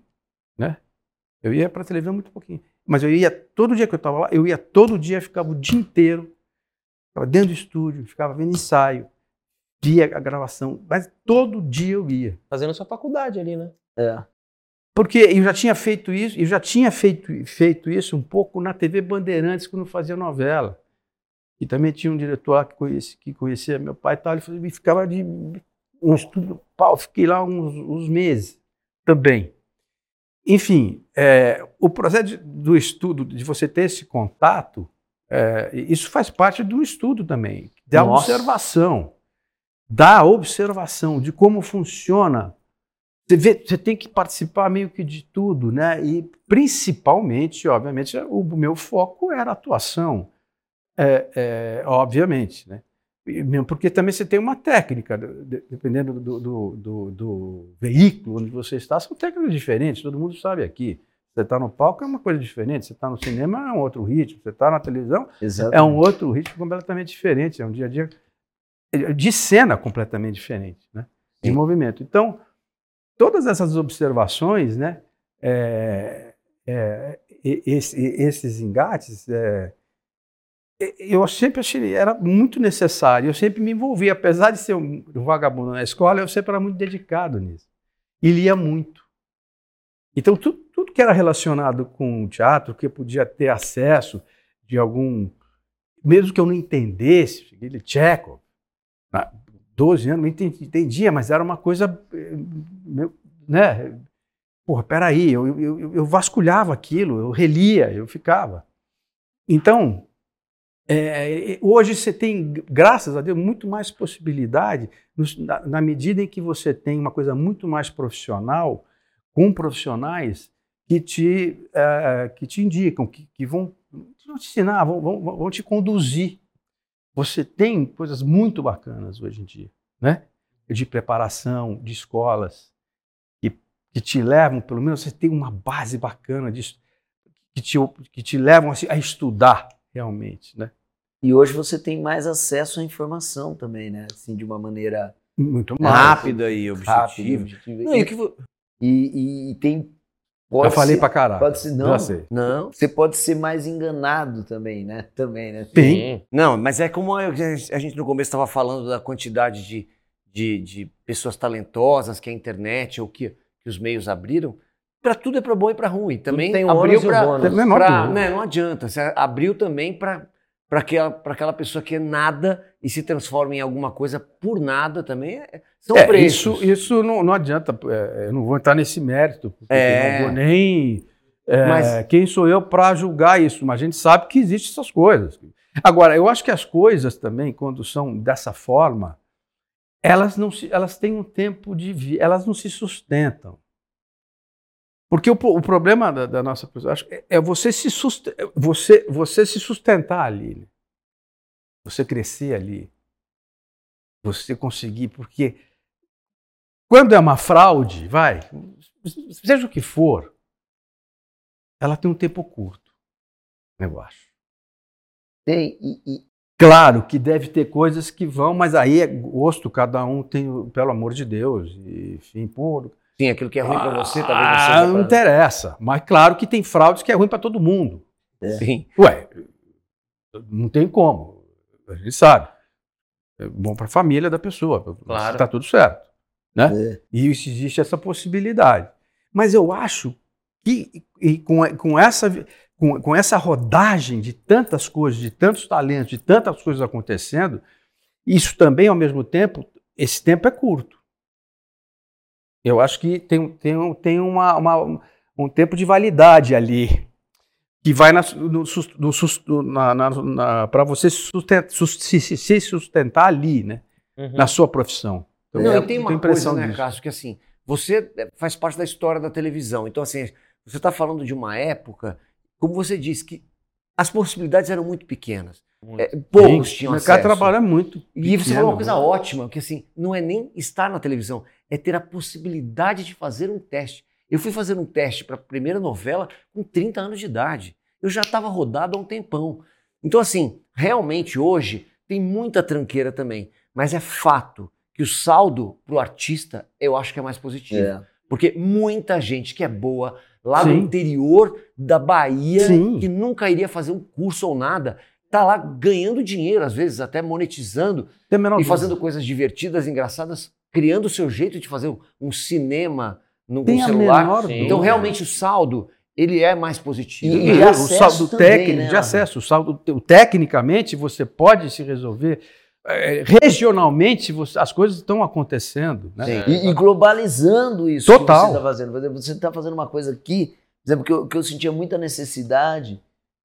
Eu ia para televisão muito pouquinho. Mas eu ia, todo dia que eu estava lá, eu ia todo dia, ficava o dia inteiro. Ficava dentro do estúdio, ficava vendo ensaio. via a gravação, mas todo dia eu ia.
Fazendo sua faculdade ali, né?
É.
Porque eu já tinha feito isso, eu já tinha feito, feito isso um pouco na TV Bandeirantes, quando fazia novela. E também tinha um diretor lá que conhecia, que conhecia meu pai e tal, ele e ficava de um estudo, pau, fiquei lá uns, uns meses também. Enfim, é, o processo do estudo, de você ter esse contato, é, isso faz parte do estudo também, da
Nossa.
observação, da observação de como funciona. Você, vê, você tem que participar meio que de tudo, né? E principalmente, obviamente, o meu foco era a atuação, é, é, obviamente, né? Porque também você tem uma técnica, de- dependendo do, do, do- do veículo onde você está, são técnicas diferentes, todo mundo sabe aqui. Você está no palco é uma coisa diferente, você está no cinema é um outro ritmo, você está na televisão
Exatamente.
é um outro ritmo completamente diferente, é um dia a dia de cena completamente diferente, né? De
Sim.
movimento. Então, todas essas observações, né? é, é, e- esse- e- esses engates, é, eu sempre achei era muito necessário. Eu sempre me envolvi, apesar de ser um, vagabundo na escola, eu sempre era muito dedicado nisso e lia muito. Então, tu- tudo que era relacionado com teatro, que eu podia ter acesso de algum mesmo que eu não entendesse, aquele Tcheco, 12 anos, não entendi- entendia, mas era uma coisa, eh, né? Porra, peraí, eu, eu- eu vasculhava aquilo, eu relia, eu ficava. Então, é, hoje você tem, graças a Deus, muito mais possibilidade, na, na medida em que você tem uma coisa muito mais profissional, com profissionais que te, eh, que te indicam, que, que vão vão te ensinar, vão, vão, vão te conduzir. Você tem coisas muito bacanas hoje em dia, né? De preparação, de escolas, que, que te levam, pelo menos você tem uma base bacana disso, que te, que te levam assim, a estudar realmente, né?
E hoje você tem mais acesso à informação também, né? Assim, de uma maneira
Muito mais.
Rápida e objetiva.
objetiva.
Não, e que
E, e- e tem.
Já
Pode
falei
ser,
pra caralho.
pode ser- não.
Já sei.
Não.
Você pode ser mais enganado também, né? Também, né?
Sim.
Não, mas é como a a gente no começo estava falando da quantidade de, de, de pessoas talentosas que a internet ou que, que os meios abriram. Para tudo é para bom e para ruim. Também
tem o
abriu para.
dúvida.
né, não adianta. Você abriu também para aquela, pra aquela pessoa que é nada e se transforma em alguma coisa por nada também. é- são
É,
preços.
isso isso não, não adianta. é, eu não vou entrar nesse mérito, porque
É.
eu não vou nem. é,
Mas-
Quem sou eu para julgar isso? Mas a gente sabe que existem essas coisas. Agora, eu acho que as coisas também, quando são dessa forma, elas não se, elas têm um tempo de vida, elas não se sustentam. Porque o, o problema da, da nossa pessoa acho, é, é você se você, você se sustentar ali, né? você crescer ali, você conseguir, porque quando é uma fraude, vai, seja o que for, ela tem um tempo curto, eu acho.
Tem. E, e-
Claro que deve ter coisas que vão, mas aí é gosto, cada um tem, pelo amor de Deus, e, enfim, pô.
Sim, aquilo que é ruim para você, talvez
Ah,
não seja
não
pra-
interessa. Mas claro que tem fraudes que é ruim para todo mundo.
Sim.
Ué, não tem como. A gente sabe. É bom para a família da pessoa.
Claro.
Está tudo certo. Né?
É.
E isso- existe essa possibilidade. Mas eu acho que e com, com, essa, com, com essa rodagem de tantas coisas, de tantos talentos, de tantas coisas acontecendo, isso também, ao mesmo tempo, esse tempo é curto. Eu acho que tem, tem, um- tem uma, uma- um tempo de validade ali que vai na, no, no no- na, na, para você se, sustentar ali, né?
Uhum.
Na sua profissão. Então,
Não,
eu
e tem
tenho
uma
impressão
coisa, né,
disso.
Cássio, que assim, você é, faz parte da história da televisão. Então, assim, você está falando de uma época, como você disse, que as possibilidades eram muito pequenas. É, poucos
Sim,
tinham
O mercado
acesso.
é muito.
E você
pequeno,
falou uma coisa
né?
ótima, que assim, não é nem estar na televisão, é ter a possibilidade de fazer um teste. Eu fui fazer um teste para a primeira novela com 30 anos de idade. Eu já estava rodado há um tempão. Então, assim, realmente hoje tem muita tranqueira também. Mas é fato que o saldo para o artista eu acho que é mais positivo.
é.
Porque muita gente que é boa lá do
Sim.
interior da Bahia,
Sim.
que nunca iria fazer um curso ou nada, tá lá ganhando dinheiro, às vezes até monetizando e fazendo coisas divertidas, engraçadas, criando o seu jeito de fazer um- cinema no
Tem a
celular.
menor.
Então, realmente, o saldo, ele é mais positivo.
E-
E o
acesso
saldo
também,
técnico,
né,
de acesso, o saldo o- tecnicamente você pode se resolver. Eh, regionalmente você- as coisas estão acontecendo. Né?
Sim.
E, e globalizando isso
Total.
que você está fazendo. Por exemplo, você está fazendo uma coisa aqui, por exemplo, que eu, que eu sentia muita necessidade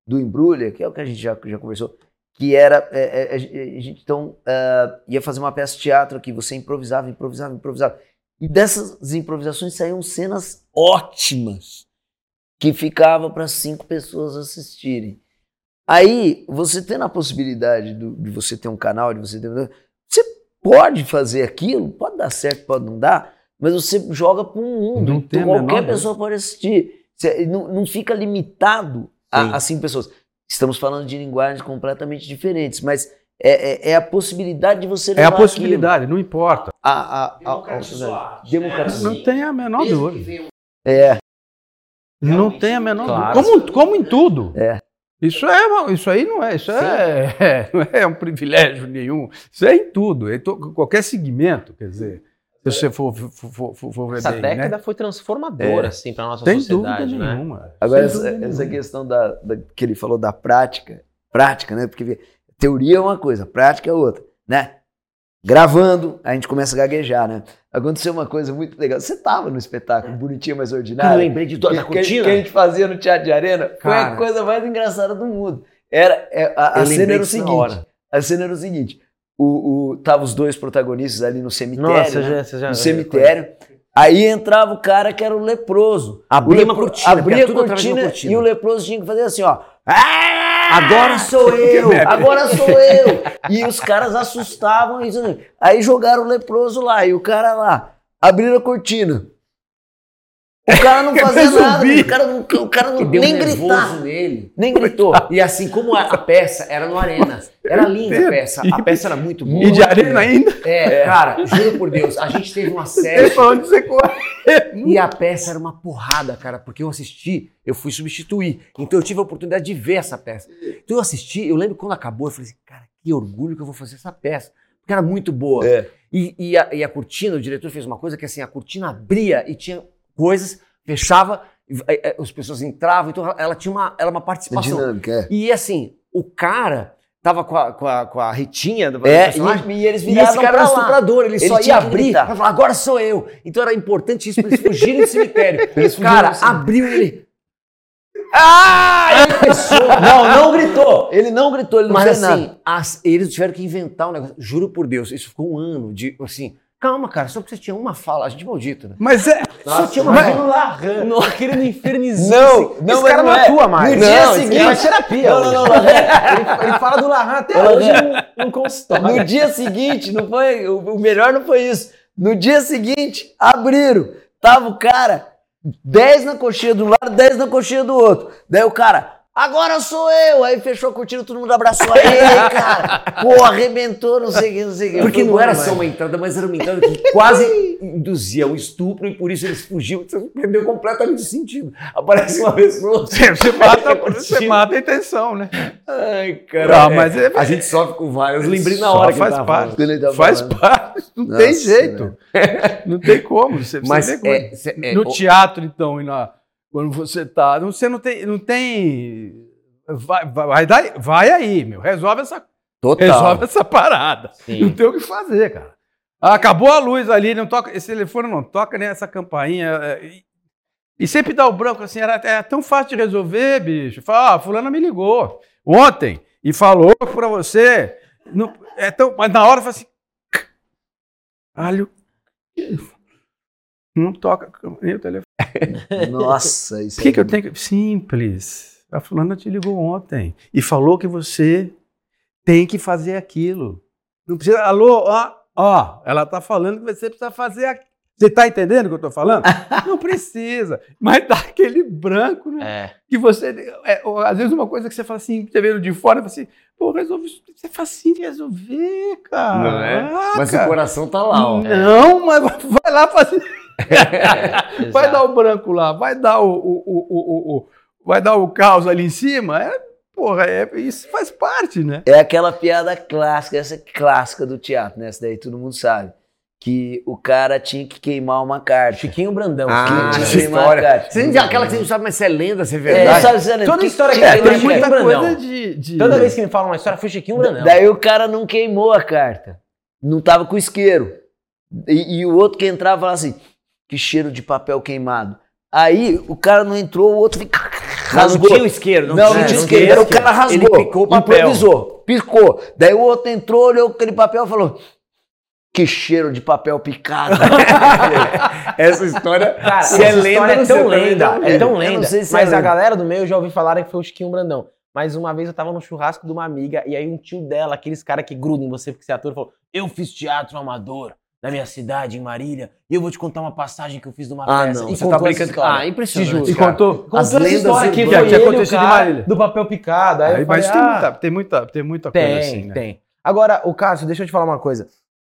do embrulha, que é o que a gente já, já conversou, que era, é, é, a gente então ah, ia fazer uma peça de teatro aqui, você improvisava, improvisava, improvisava. E dessas improvisações saíam cenas ótimas, que ficava para cinco pessoas assistirem. Aí, você tendo a possibilidade do- de você ter um canal, de você ter. Você pode fazer aquilo, pode dar certo, pode não dar, mas você joga para um mundo.
Não
então qualquer pessoa pode assistir. Você não, não fica limitado a, a cinco pessoas. Estamos falando de linguagens completamente diferentes, mas é, é- é a possibilidade de você
É
levar
a possibilidade, não importa.
aquilo. A, a, a, democratizar.
Não tem a menor dúvida.
É,
Não tem a menor
Claro.
dúvida. Como, como em tudo.
É.
Isso, é, isso aí não é, isso é, não é um privilégio nenhum. Isso é em tudo. É em to- qualquer segmento, quer dizer, se você for, for, for, for- ver
Essa
bem,
década
né?
foi transformadora, assim, pra nossa
Tem dúvida
sociedade, né?
nenhuma.
Agora,
Sem
essa,
dúvida
essa
nenhuma.
questão da, da- que ele falou da prática, prática, né? Porque teoria é uma coisa, prática é outra, né? Gravando, a gente começa a gaguejar, né? Aconteceu uma coisa muito legal. Você tava no espetáculo Bonitinha Mais
Cara, eu
Ordinária?
lembrei de, da
que, que,
cortina.
que a gente fazia no Teatro de Arena? Foi a coisa mais engraçada do mundo. Era, é, a, a cena era o seguinte.
hora.
A cena era o seguinte. O, o, tava os dois protagonistas ali no cemitério.
Nossa,
né?
já, já...
no cemitério. Aí entrava o cara que era o leproso.
Abria
lepro-
cortina, porque
Abria a cortina,
cortina.
e o leproso tinha que fazer assim, ó. "Ah,
Agora sou eu!
Agora sou eu! E os caras assustavam. Isso, né? aí jogaram o leproso lá e o cara lá. Abriram a cortina. O cara não fazia nada. O cara não, o cara não
Deu
nem
um nervoso
gritar.
nele.
Nem gritou.
E assim como a, a peça era no Arena, era linda a peça. A peça era muito boa.
E de arena ainda?
É, cara, juro por Deus, a gente teve uma
Ele
série
falando de você
e a peça era uma porrada, cara, porque eu assisti, eu fui substituir. Então eu tive a oportunidade de ver essa peça. Então eu assisti, eu lembro quando acabou, eu falei assim, cara, que orgulho que eu vou fazer essa peça. Porque era muito boa.
É.
E, e a, e a cortina, o diretor fez uma coisa que assim, a cortina abria e tinha coisas, fechava, e, e, e, as pessoas entravam, então ela- tinha uma, ela uma participação.
Dinâmica, é.
E assim, o cara tava com a, com a, com a ritinha do
É,
personagem.
e, e eles
E
viravam
esse cara era estuprador, ele,
Ele
só ia abrir pra falar, agora sou eu. Então era importante isso pra eles fugirem do cemitério.
Eles fugiram
cara, abriu e ele. Ah! Ele.
Não, não gritou. Ele não gritou, ele não
Mas
fez
assim,
nada.
as- eles tiveram que inventar um negócio. Juro por Deus, isso ficou um ano de assim. Calma, cara, só porque você tinha uma fala, a gente maldito, né?
Mas é.
Só tinha uma
Mas-
fala.
No, aquele no infernizinho.
Não,
esse,
não,
esse cara não,
não é.
atua mais.
No dia
não,
seguinte-
faz terapia.
Não, não, não, não.
ele, ele fala do Larran até hoje num, num consultório.
No dia seguinte, não foi. O, o melhor não foi isso. No dia seguinte, abriram. Tava o cara, 10 na coxinha de um lado, 10 na coxinha do outro. Daí o cara, agora sou eu. Aí fechou a cortina, todo mundo abraçou. Aí, cara, pô, arrebentou, não sei o que, não sei o que.
Porque não era
demais.
só uma entrada, mas era uma entrada que quase induzia um estupro e por isso eles fugiam. Você perdeu completamente o sentido. Aparece uma pessoa.
Você, você mata, você mata a intenção, né?
Ai, cara.
Ah, mas é-
a gente sofre com vários. Eu lembrei na hora que
faz
tava
parte.
falando.
Quando ele tava
Faz
falando.
parte, não
Nossa,
tem jeito. Não tem como. Você,
Mas
você vê como-
é, é,
no
o-
teatro, então, e na, quando você tá. Você não tem. Não tem vai, vai, vai daí- vai aí, meu. Resolve essa,
total.
resolve essa parada.
Sim.
Não tem o que fazer, cara. Ah, Acabou a luz ali, não toca, esse telefone não toca nem essa campainha. é, E, e sempre dá o branco assim, era, é tão fácil de resolver, bicho. Fala, ah, fulana me ligou ontem e falou pra você. Não, é tão, mas na hora fala assim. Alho. Não toca nem o telefone.
Nossa, isso
Por que,
é
que eu tenho que. Simples. A fulana te ligou ontem e falou que você tem que fazer aquilo. Não precisa. Alô, ó, ó, ela tá falando que você precisa fazer aquilo. Você tá entendendo o que eu tô falando? Não precisa. Mas dá aquele branco, né?
É.
Que você. é, ou, às vezes uma coisa que você fala assim, você vendo de fora, fala assim, pô, resolve isso. Isso é facinho de resolver, cara.
Não é?
Ah,
Mas
cara.
o coração tá lá, ó.
Não, mas vai lá fazer. Vai dar o branco lá, vai dar o, o, o, o, o- o- vai dar o caos ali em cima. É, porra, é, isso faz parte, né?
É aquela piada clássica, essa é clássica do teatro, né? Essa daí todo mundo sabe. Que o cara tinha que queimar uma carta.
Chiquinho Brandão.
Ah,
tinha que queimar
história.
carta.
Você, aquela que você não sabe, mas se é lenda, se é
É,
verdade.
sabe, sabe,
Toda
que-
história que
é,
tem
tem
Chiquinho
muita
Brandão.
coisa de, de-
Toda vez que me falam uma história, foi Chiquinho Brandão.
Daí o cara não queimou a carta. Não tava com isqueiro. E, e o outro que entrava falava assim: que cheiro de papel queimado. Aí o cara não entrou, o outro fica.
Mas não
Rasgou.
tinha o isqueiro. Não,
Não,
tinha,
não tinha
não
isqueiro. Daí o cara rasgou.
Ele picou o papel.
Improvisou. Piscou. Daí o outro entrou, olhou aquele papel e falou: que cheiro de papel picado.
Essa história,
Cara,
se é
essa
lenda,
história
não
é
sei,
tão lenda,
não-
é tão
Eu não
lenda.
sei se
mas
é
a
lenda.
galera do meio já ouvi falarem que foi o Chiquinho Brandão. Mas uma vez eu tava no churrasco de uma amiga e aí um tio dela, aqueles caras que grudam em você porque você é ator, falou: Eu fiz teatro amador na minha cidade, em Marília, e eu vou te contar uma passagem que eu fiz numa
Ah,
peça.
não.
E
Você
contou
tá brincando.
história.
Ah, impressionante.
Juro.
E
cara.
contou?
Contou
As lendas
história que
tinha acontecido em Marília.
do papel picado. Aí,
Aí, mas
falei,
tem,
ah,
muita, tem, muita, tem muita coisa
Tem,
assim, né?
tem. Agora, o Cássio, deixa eu te falar uma coisa.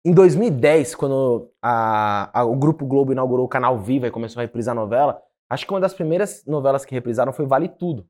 Em 2010, quando a- a- o Grupo Globo inaugurou o canal Viva e começou a reprisar a novela, acho que uma das primeiras novelas que reprisaram foi Vale Tudo.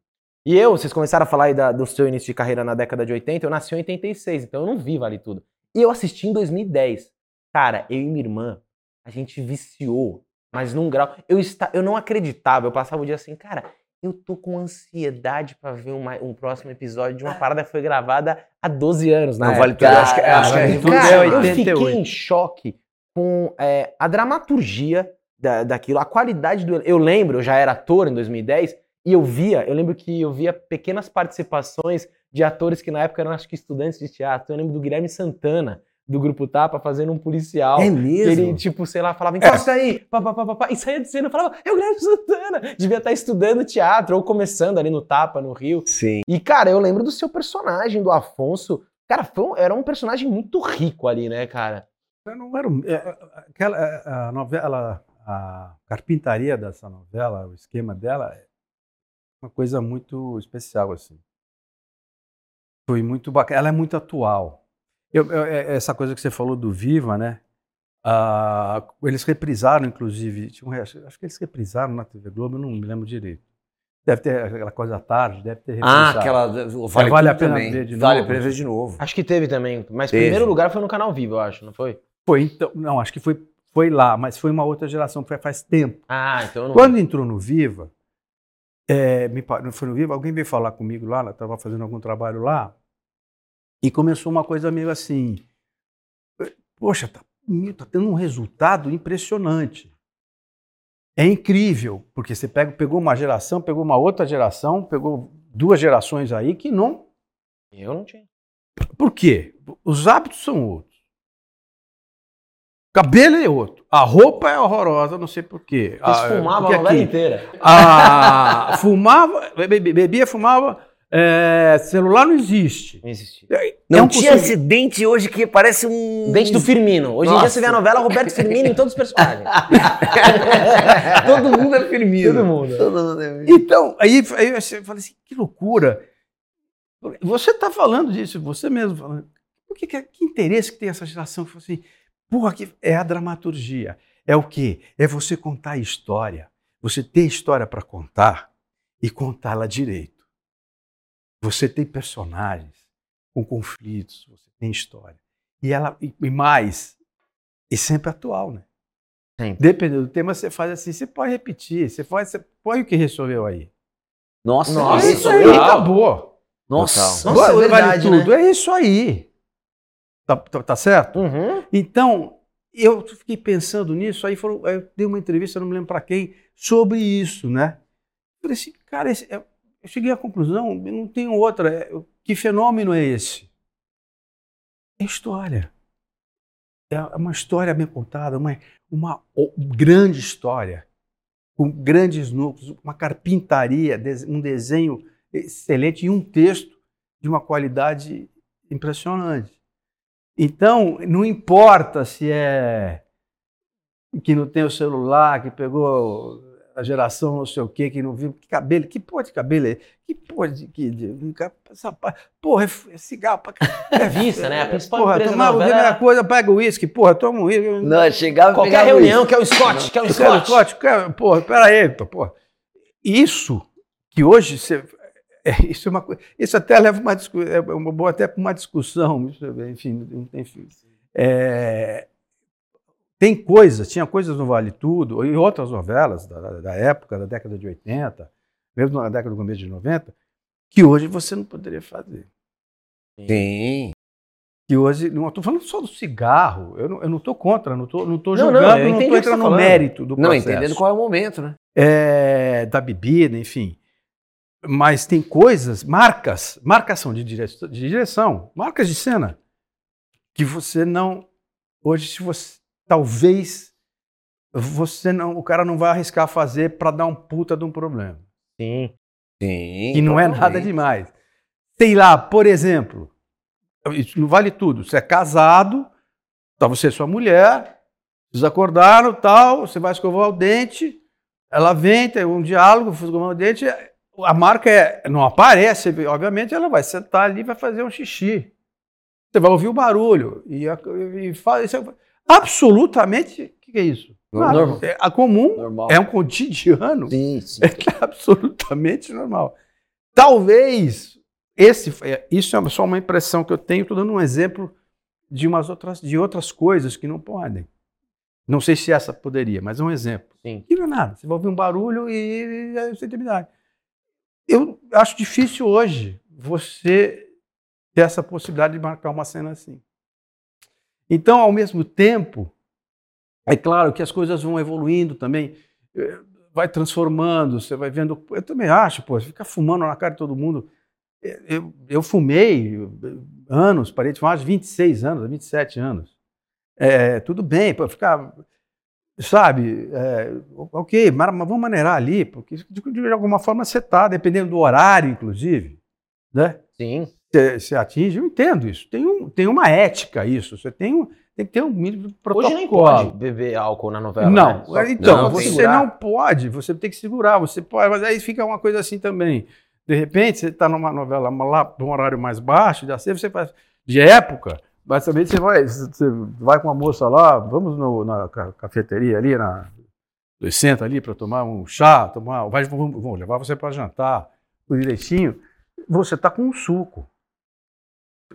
E eu, vocês começaram a falar aí da- do seu início de carreira na década de 80, eu nasci em 86, então eu não vi Vale Tudo. E eu assisti em 2010. Cara, eu e minha irmã, a gente viciou, mas num grau. Eu, esta, eu não acreditava, eu passava o dia assim, cara, eu tô com ansiedade pra ver uma- um próximo episódio de uma parada que foi gravada há 12 anos, na
Não, vale tudo. Acho que, acho que é
Tudo
Cara,
é
eu
88.
fiquei em choque com é, a dramaturgia da, daquilo, a qualidade do. Eu lembro, eu já era ator em 2010, e eu via, eu lembro que eu via pequenas participações de atores que na época eram, acho que, estudantes de teatro. Eu lembro do Guilherme Santana, do Grupo Tapa, fazendo um policial.
É mesmo?
ele, tipo, sei lá, falava, encosta aí, pá, pá, pá, pá, pá, e saía de cena, eu falava, é o Guilherme Santana, devia estar estudando teatro, ou começando ali no Tapa, no Rio.
Sim.
E, cara, eu lembro do seu personagem, do Afonso. Cara, foi um- era um personagem muito rico ali, né, cara?
Eu Não era, um- é, é, aquela, é, a novela, a carpintaria dessa novela, o esquema dela é uma coisa muito especial, assim. Foi muito bacana. Ela é muito atual. Eu- eu- é- essa coisa que você falou do Viva, né? Ah, eles reprisaram, inclusive, tinha um acho que eles reprisaram na TV Globo, eu não me lembro direito. Deve ter aquela coisa à tarde, deve ter
Ah,
reprisado.
aquela. o Vale,
Vale a pena
também.
ver de
Vale
novo.
a pena ver de novo.
Acho que teve também, mas
Teve.
primeiro lugar foi no Canal Vivo, eu acho, não foi?
Foi, então, não, acho que foi, foi lá, mas foi uma outra geração, foi faz tempo.
Ah, então não...
Quando entrou no Viva, é, me, foi no Viva, alguém veio falar comigo lá, estava fazendo algum trabalho lá, e começou uma coisa meio assim, poxa, tá, tá tendo um resultado impressionante. É incrível, porque você pega, pegou uma geração, pegou uma outra geração, pegou duas gerações aí que não.
Eu não tinha.
Por quê? Os hábitos são outros. Cabelo é outro. A roupa é horrorosa, não sei por quê.
Eles
Ah,
fumavam a novela
aqui-
inteira.
Ah, fumava, be- bebia, fumava, é, celular não existe.
Não existia.
Não
É um
tinha
conceito-
esse dente hoje que parece um.
Dente do Firmino. Hoje em dia
Nossa.
você vê a novela Roberto Firmino em todos os personagens.
Todo mundo é firmino.
Todo mundo.
Todo mundo é-
Então, aí, aí eu falei assim, que loucura. Você está falando disso, você mesmo falando. Por que, que, que interesse que tem essa geração? que fala assim, porra, que é a dramaturgia. É o quê? É você contar a história. Você ter história para contar e contá-la direito. Você tem personagens com conflitos, você tem história. E ela e, mais, e sempre atual, né?
Sempre.
Dependendo do tema, você faz assim, você pode repetir, você pode, você põe o que resolveu aí.
Nossa,
Nossa,
é
isso aí.
aí, acabou.
Nossa,
Nossa, é
Vale
verdade,
tudo, é isso aí. Tá, tá- tá certo?
Uhum.
Então, eu fiquei pensando nisso, aí, foram, eu dei uma entrevista, não me lembro para quem, sobre isso, né? Eu falei assim, cara, esse- eu eu cheguei à conclusão, não tenho outra. é, Que fenômeno é esse? É história. É uma história bem contada, uma, uma grande história, com grandes núcleos, uma carpintaria, um desenho excelente e um texto de uma qualidade impressionante. Então, não importa se é que não tem o celular, que pegou a geração não sei o quê, que não viu, que cabelo, que porra de cabelo é? Que porra de... Que, de essa, porra, é é cigarro pra
É Revista, né? A principal
Porra,
empresa
tomar
novela
primeira
era-
coisa, pega o uísque, porra, toma um uísque.
Não, chegava
Qualquer reunião, quer o Scott, quer o
Eu quero
Scott.
Scott, quero- porra, peraí, porra. Isso que hoje você, é, isso, é uma, coi- isso até leva uma, discu- é uma boa até para uma discussão, enfim, enfim. É, tem coisas, tinha coisas no Vale Tudo, e outras novelas da, da- época, da década de 80, mesmo na década do começo de 90, que hoje você não poderia fazer.
Sim.
Que hoje, não estou falando só do cigarro, eu não estou contra, não estou não tô
Não,
julgando,
não,
não
entendi
estou
tá
entrando no
falando.
mérito do
Não,
processo.
entendendo qual é o momento, né?
é, da bebida, enfim. Mas tem coisas, marcas, marcação de direção, de direção, marcas de cena, que você não. Hoje, se você. Talvez você não, o cara não vai arriscar fazer para dar um puta de um problema.
Sim.
Sim.
Que não é nada demais. Sei lá, por exemplo, isso não vale tudo. Você é casado, tá você e sua mulher, vocês acordaram, tal, você vai escovar o dente, ela vem, tem um diálogo, escovar o dente, a marca é, não aparece, obviamente, ela vai sentar ali e vai fazer um xixi. Você vai ouvir o barulho e, e é absolutamente, o que, que é isso?
Normal.
É, a comum
Normal.
é um cotidiano
Sim, sim.
é absolutamente normal. Talvez esse, é, isso é só uma impressão que eu tenho. Estou dando um exemplo de umas outras, de outras coisas que não podem. Não sei se essa poderia, mas é um exemplo.
Sim.
Que não é nada. Você vai ouvir um barulho e é sem intimidade. Eu acho difícil hoje você ter essa possibilidade de marcar uma cena assim. Então, ao mesmo tempo, é claro que as coisas vão evoluindo também, eh, vai transformando, você vai vendo. Eu também acho, pô, ficar fumando na cara de todo mundo. Eh, Eu, eu fumei eh, anos, parei de fumar aos 26 anos, 27 anos. É, tudo bem, pô, ficar. Sabe, é, ok, mas vamos maneirar ali, porque de, de alguma forma você está, dependendo do horário, inclusive, né?
Sim.
Você, atinge, eu entendo isso. Tem, um, tem uma ética isso, você tem, um, tem que ter um mínimo de protocolo.
Hoje nem pode beber álcool na novela.
Não,
né?
Então,
Não,
você
segurar.
não pode, você tem que segurar, você pode, mas aí fica uma coisa assim também. De repente, você está numa novela lá, num horário mais baixo, de assim, você faz de época, basicamente você vai, você vai com uma moça lá, vamos no- na ca- cafeteria ali, na, senta ali para tomar um chá, tomar, vai, vamos, vamos levar você para jantar, tudo direitinho, você está com um suco.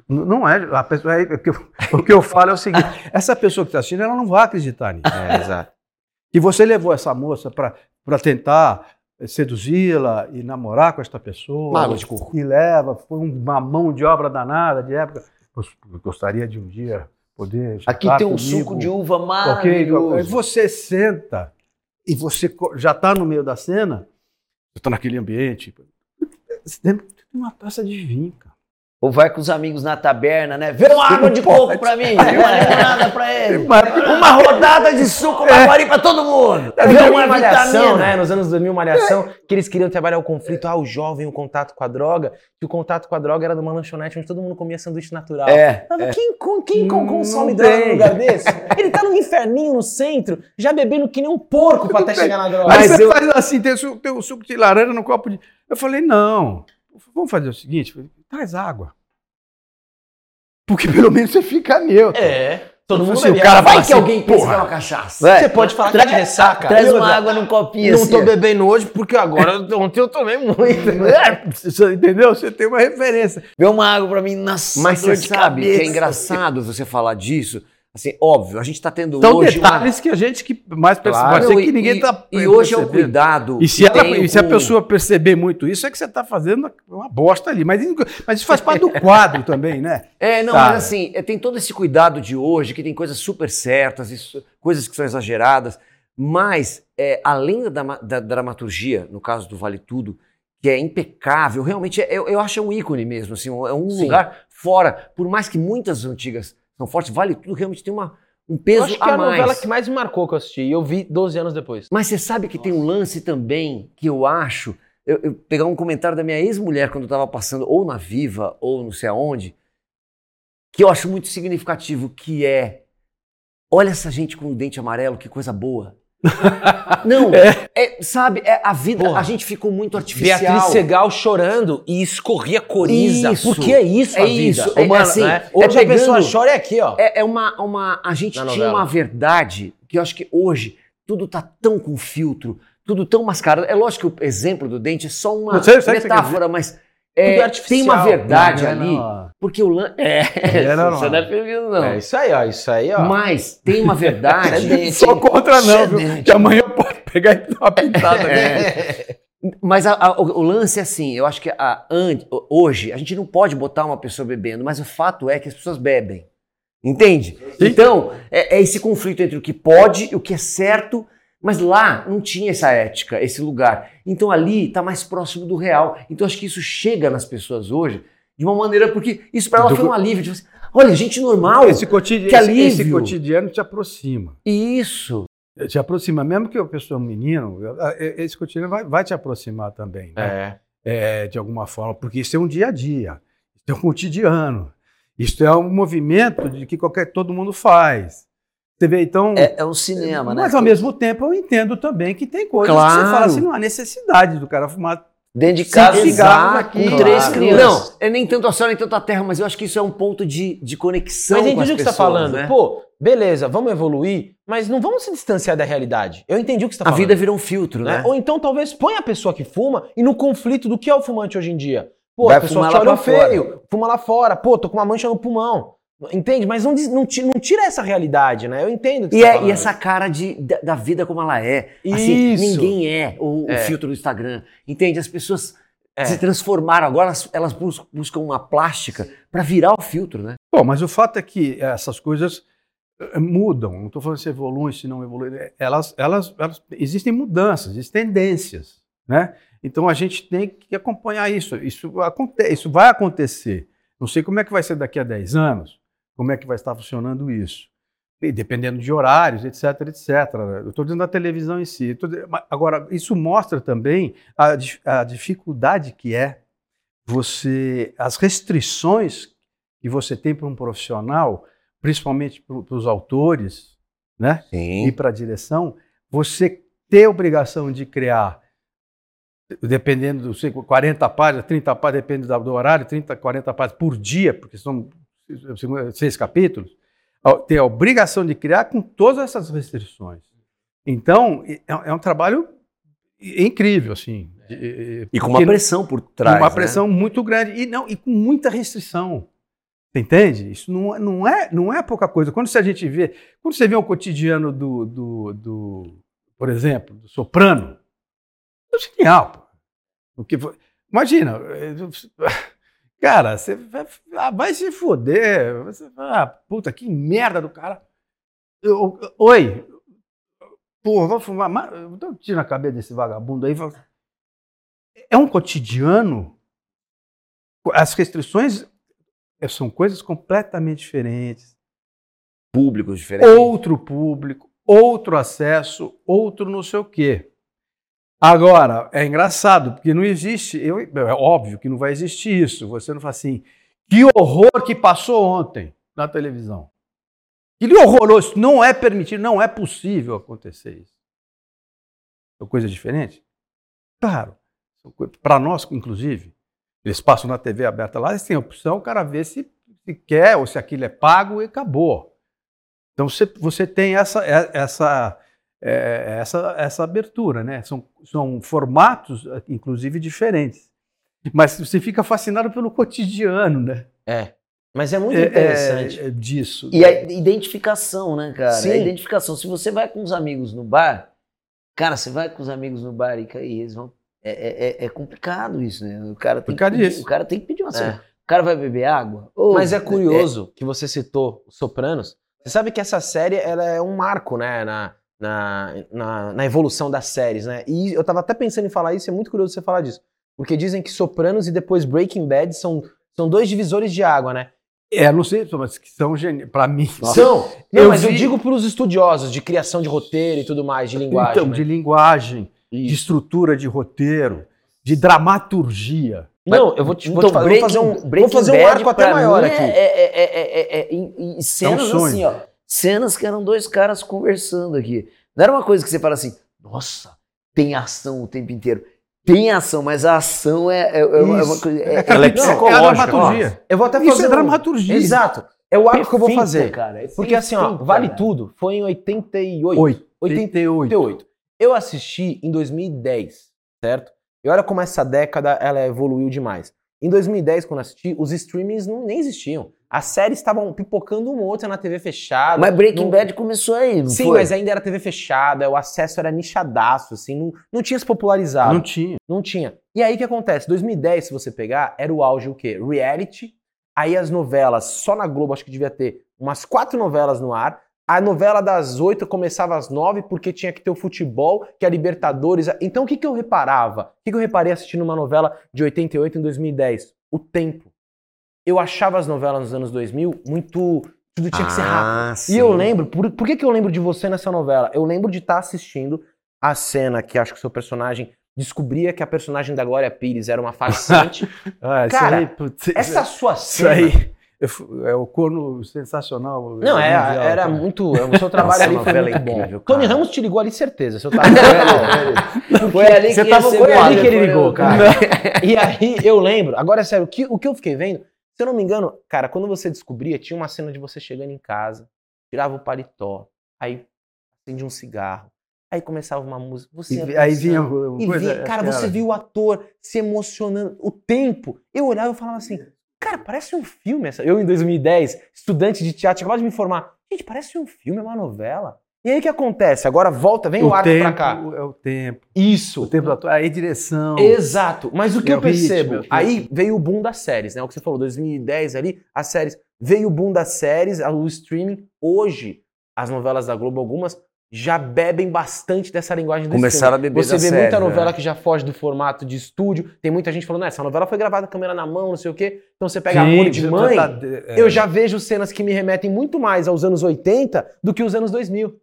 Não é, a pessoa, é- o, que eu, o que eu falo é o seguinte, essa pessoa que está assistindo, ela não vai acreditar nisso.
É, exato.
E você levou essa moça para tentar seduzi-la e namorar com esta pessoa.
Uma água de.
E leva, foi uma mão de obra danada de época. Eu gostaria de um dia poder.
Aqui tem um
comigo.
suco de uva maravilhoso.
Aí você senta e você já está no meio da cena, você está naquele ambiente. Você tem uma taça de vinho, cara.
Ou vai com os amigos na taberna, né? Vê uma água de
pode.
coco pra mim, vê uma limonada pra ele.
Mas-
Uma rodada de suco Maguari pra todo mundo.
É,
Vê
uma
uma
malhação, né? Nos anos 2000, malhação, que eles queriam trabalhar o conflito, ah, o jovem, o contato com a droga, que o contato com a droga era numa lanchonete onde todo mundo comia sanduíche natural.
É,
Ah, mas quem, com- quem
Não-
consome droga num lugar desse? Ele tá num inferninho no centro, já bebendo que nem um porco pra até
bem.
chegar na droga.
Aí
Mas
você
eu-
faz assim, tem, o tem o suco de laranja no copo de. Eu falei, não, vamos fazer o seguinte, traz água. Porque pelo menos você fica neutro.
É, todo mundo
Assim, o cara.
Vai que
assim,
alguém pensa que é uma cachaça.
Você pode falar que é de ressaca.
Traz uma água num copinho
Não
assim.
tô bebendo hoje porque agora, ontem eu tomei muito.
É, você entendeu? Você tem uma referência.
Vê uma água pra mim, nossa,
Mas você sabe que
cabeça.
é engraçado você falar disso. Assim, óbvio, a gente está tendo
São
hoje uma...
detalhes que a gente que mais percebe.
Claro.
Pode ser que ninguém está
E hoje é o cuidado.
E se, ela- e se a pessoa perceber muito isso, é que você está fazendo uma bosta ali. Mas, mas isso faz parte do quadro também, né?
É, não,
Cara.
mas assim, é, tem todo esse cuidado de hoje, que tem coisas super certas, isso- coisas que são exageradas, mas é, além da, dama- da dramaturgia, no caso do Vale Tudo, que é impecável, realmente é- eu, eu acho é um ícone mesmo, assim, é um
Sim.
lugar fora, por mais que muitas antigas são fortes, Vale Tudo realmente tem uma, um peso
acho que é
a
a novela
mais.
que mais me marcou que eu assisti. E eu vi 12 anos depois.
Mas você sabe que tem um lance também que eu acho. Eu, eu pegar um comentário da minha ex-mulher quando eu estava passando, ou na Viva, ou não sei aonde, que eu acho muito significativo, que é. Olha essa gente com o dente amarelo, que coisa boa. Não, é, sabe, é a vida,
Porra.
a gente ficou muito artificial.
Beatriz Segal chorando e escorria coriza.
Isso.
Porque é isso
É
a vida.
isso.
Ô,
É
mano,
assim,
né?
é
Onde a
pegando-
pessoa chora é aqui, ó.
É, é uma, uma. A gente
Na
tinha
novela.
uma verdade que eu acho que hoje tudo tá tão com filtro, tudo tão mascarado. É lógico que o exemplo do dente é só uma
sei,
metáfora, mas é, tem uma verdade
Não,
ali,
não.
porque o lance. É,
É, não,
você
não.
não é não.
É isso aí, ó. Isso aí, ó.
Mas tem uma verdade.
Sou contra não, viu? Que amanhã pode pegar e dar uma pintada.
É. Mas a- a- o, o lance é assim, eu acho que a, hoje a gente não pode botar uma pessoa bebendo, mas o fato é que as pessoas bebem. Entende? Então, é, é esse conflito entre o que pode e o que é certo, mas lá não tinha essa ética, esse lugar. Então ali está mais próximo do real. Então acho que isso chega nas pessoas hoje de uma maneira, porque isso para ela
Do-
foi um alívio. Tipo assim, Olha, gente normal.
Esse,
Que
esse- esse cotidiano te aproxima.
Isso.
Te aproxima, mesmo que a pessoa é um menino, esse cotidiano vai, vai te aproximar também, né?
É.
É, de alguma forma, porque isso é um dia a dia, isso é um cotidiano, isso é um movimento de que qualquer todo mundo faz. Você vê, então.
É, é um cinema, né?
mas ao mesmo tempo eu entendo também que tem coisas que
Claro.
você fala assim, não há necessidade do cara fumar.
Dentro de casa,
cigarros aqui,
com três
claro.
crianças.
Não, é nem tanto a céu, nem tanto a terra, mas eu acho que isso é um ponto de, de conexão
Mas
com
entendi
as
o que você tá
pessoas,
falando.
né?
Pô, beleza, vamos evoluir, mas não vamos se distanciar da realidade. Eu entendi o que você tá
a
falando.
vida virou um filtro,
né?
né?
Ou então talvez põe a pessoa que fuma e no conflito do que é o fumante hoje em dia. Pô,
Vai
as pessoas
fumar
te
lá
olham
pra fora.
feio, fuma lá fora, pô, tô com uma mancha no pulmão. Entende? Mas não, diz- não, ti- não tira essa realidade, né? Eu entendo o que
E,
você tá
é, e essa cara de, da, da vida como ela é. Assim,
Isso.
ninguém é o, o
É.
filtro do Instagram. Entende? As pessoas
É.
se transformaram. Agora elas, elas bus- buscam uma plástica para virar o filtro, né?
Bom, mas o fato é que essas coisas eh, mudam. Não estou falando se evoluem, se não evoluem. Elas, elas, elas, existem mudanças, existem tendências, né? Então a gente tem que acompanhar isso. Isso, aconte, isso vai acontecer. Não sei como é que vai ser daqui a 10 anos, como é que vai estar funcionando isso. E dependendo de horários, etc, etc. Eu estou dizendo da televisão em si. Agora, isso mostra também a, a dificuldade que é você, as restrições que você tem para um profissional, principalmente para os autores, né? E
Sim.
para a direção, você ter a obrigação de criar, dependendo dos 40 páginas, 30 páginas, depende do horário, 30, 40 páginas por dia, porque são seis capítulos, ter a obrigação de criar com todas essas restrições. Então, é, é um trabalho incrível, assim. de-
E com uma pressão por
com
trás.
uma
né?
pressão muito grande e não e com muita restrição. Você entende? Isso não, é- não, é, não é pouca coisa. Quando a gente vê, quando você vê o cotidiano do, do, do por exemplo, do soprano, é genial. pô. O que imagina, eh, cara, você vai, ah, vai se foder. Você, ah, puta, que merda do cara. Eu- oi, Pô, vou fumar. mas- Dá um tiro na cabeça desse vagabundo aí. vai- É um cotidiano. As restrições eh, são coisas completamente diferentes.
Públicos diferentes.
Outro público, outro acesso, outro não sei o quê. Agora, é engraçado, porque não existe. eu- é óbvio que não vai existir isso. Você não fala assim, que horror que passou ontem na televisão. Que horroroso. Não é permitido, não é possível acontecer isso. São coisas diferentes? Claro. Para nós, inclusive, eles passam na TV aberta lá, eles têm a opção, o cara vê se, se quer ou se aquilo é pago e acabou. Então você, você tem essa, é- essa, é, essa, essa abertura, né? São, são formatos, inclusive, diferentes. Mas você fica fascinado pelo cotidiano, né?
É. Mas é muito
É-
interessante.
é- é disso.
E a identificação, né, cara?
Sim.
A identificação. Se você vai com os amigos no bar, cara, você vai com os amigos no bar e, e eles vão. É, é- é- é complicado isso, né? O cara tem, que pedir, o cara tem que pedir uma
É.
cerveja. O cara vai beber água?
Mas é curioso que você citou os Sopranos. Você sabe que essa série ela é um marco, né, na, na, na, na evolução das séries, né? E eu tava até pensando em falar isso, é muito curioso você falar disso. Porque dizem que Sopranos e depois Breaking Bad são, são dois divisores de água, né?
É, não sei, mas que são geniais. Para mim.
São! Não,
Eu
mas eu
vi-
digo pros estudiosos de criação de roteiro e tudo mais, de linguagem.
Então,
né?
de linguagem, de
Isso.
estrutura de roteiro, de dramaturgia.
Não, eu vou, te, vou, te
Então,
fazer, vou fazer um, vou fazer um arco até
pra
maior aqui.
É, é, é, é, é, é, e- e cenas
sonho.
assim, ó. Cenas que eram dois caras conversando aqui. Não era uma coisa que você fala assim, nossa, tem ação o tempo inteiro. Tem ação, mas a ação é, é, é uma, é uma
Isso.
coisa.
É,
É,
capítulo-
é
é a
psicológica,
dramaturgia.
Eu vou até
Isso
fazer
é
um-
dramaturgia.
Exato. É o arco que eu vou fazer.
Cara, é
Porque assim, ó, Vale
cara.
Tudo foi em 88.
88.
88. Eu assisti em 2010, certo? E olha como essa década ela evoluiu demais. Em 2010, quando eu assisti, os streamings não, nem existiam. As séries estavam pipocando uma ou outra na TV fechada.
Mas Breaking
Não-
Bad começou aí, não
Sim,
foi?
mas ainda era TV fechada, o acesso era nichadaço, assim, não, não tinha se popularizado.
Não tinha.
Não tinha. E aí o que acontece? 2010, se você pegar, era o auge o quê? Reality. Aí as novelas, só na Globo, acho que devia ter umas quatro novelas no ar. A novela das oito começava às nove, porque tinha que ter o futebol, que é a Libertadores. Então o que, que eu reparava? O que, que eu reparei assistindo uma novela de 88 em 2010? O tempo. Eu achava as novelas nos anos 2000 muito. Tudo tinha que ser rápido.
Ah.
E eu lembro, por, por que, que eu lembro de você nessa novela? Eu lembro de estar assistindo a cena que acho que o seu personagem descobria que a personagem da Glória Pires era uma farsante.
Ah, isso
Cara,
aí, putz,
Essa sua
isso
cena.
aí eu fu- é o corno sensacional.
Não, é,
mundial,
era
cara.
muito. O seu trabalho
Nossa,
ali foi muito
é incrível,
bom. Tony. Ramos te ligou ali, certeza. Seu trabalho.
Foi ali
Você
que
tava-
recebeu
foi ali que ele ligou, cara. E aí eu lembro, agora é sério, o que, o que eu fiquei vendo, se eu não me engano, cara, quando você descobria, tinha uma cena de você chegando em casa, tirava o paletó, aí acendia um cigarro, aí começava uma música, você
E aí vinha uma coisa.
vi- cara, você viu o ator se emocionando, o tempo. Eu olhava e falava assim, cara, parece um filme. Essa... Eu, em 2010, estudante de teatro, acabado de me formar. Gente, parece um filme, é uma novela. E aí o que acontece? Agora volta, vem o,
o
arco
tempo,
pra cá.
É o tempo.
Isso.
O tempo da tua. Aí direção.
Exato. Mas o que
É
eu
o ritmo,
percebo?
é
aí veio o boom das séries, né? O que você falou, 2010 ali, as séries. Veio o boom das séries, o streaming. Hoje, as novelas da Globo, algumas, já bebem bastante dessa linguagem do
Começaram a beber
Você vê
série,
muita
né?
novela que já foge do formato de estúdio. Tem muita gente falando, "Ah, essa novela foi gravada câmera na mão, não sei o quê. Então você pega
Sim,
Amor de Mãe,
tá- é,
eu já vejo cenas que me remetem muito mais aos anos 80 do que os anos 2000.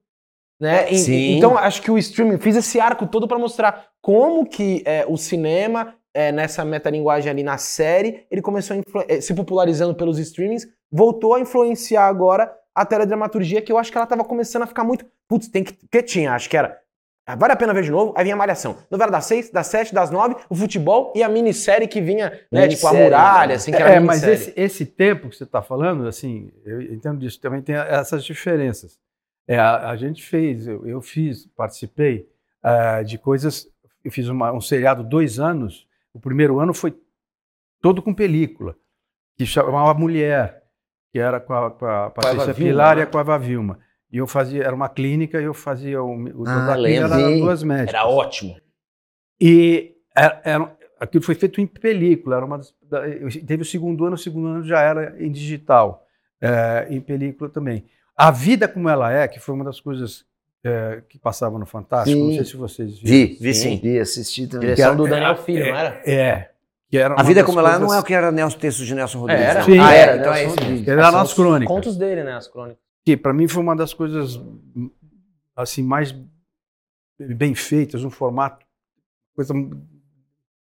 Né? E-
Sim.
Então, acho que o streaming fiz esse arco todo para mostrar como que é, o cinema, é, nessa metalinguagem ali na série, ele começou eh, se popularizando pelos streamings, voltou a influenciar agora a teledramaturgia, que eu acho que ela tava começando a ficar muito. Putz, tem que. que tinha, acho que era. ah, Vale a pena ver de novo, aí vinha a Malhação. Novela das seis, das sete, das nove, o futebol e a minissérie que vinha, né? Tipo, a
Minissérie,
muralha,
né?
assim, que era
É, mas
minissérie.
esse, esse tempo que você está falando, assim, eu entendo disso, também tem essas diferenças. É, a, a gente fez, eu, eu fiz, participei ah, de coisas, eu fiz uma- um seriado dois anos, o primeiro ano foi todo com película, que chamava Mulher, que era com a, com a Patrícia
Vilma,
Pilar
né?
e com a Eva Vilma. E eu fazia, era uma clínica e eu fazia o, o
Ah,
da clínica eram duas médicas.
Era ótimo.
E era, era- aquilo foi feito em película. Era uma das- teve o segundo ano, o segundo ano já era em digital, é, em película também. A vida como ela é, que foi uma das coisas é, que passava no Fantástico, não
Sim.
sei se vocês viram.
Vi, vi sim.
Vi, assisti também.
Direção do
É,
Daniel
é,
Filho, não era?
É. Que era
A vida como ela é
coisas-
não é o que era Nelson, texto de Nelson Rodrigues.
Era.
não.
Sim,
ah,
era,
era. Então é.
Era nas crônicas.
Contos dele, né? As crônicas.
que para mim foi uma das coisas assim mais bem feitas, um formato coisa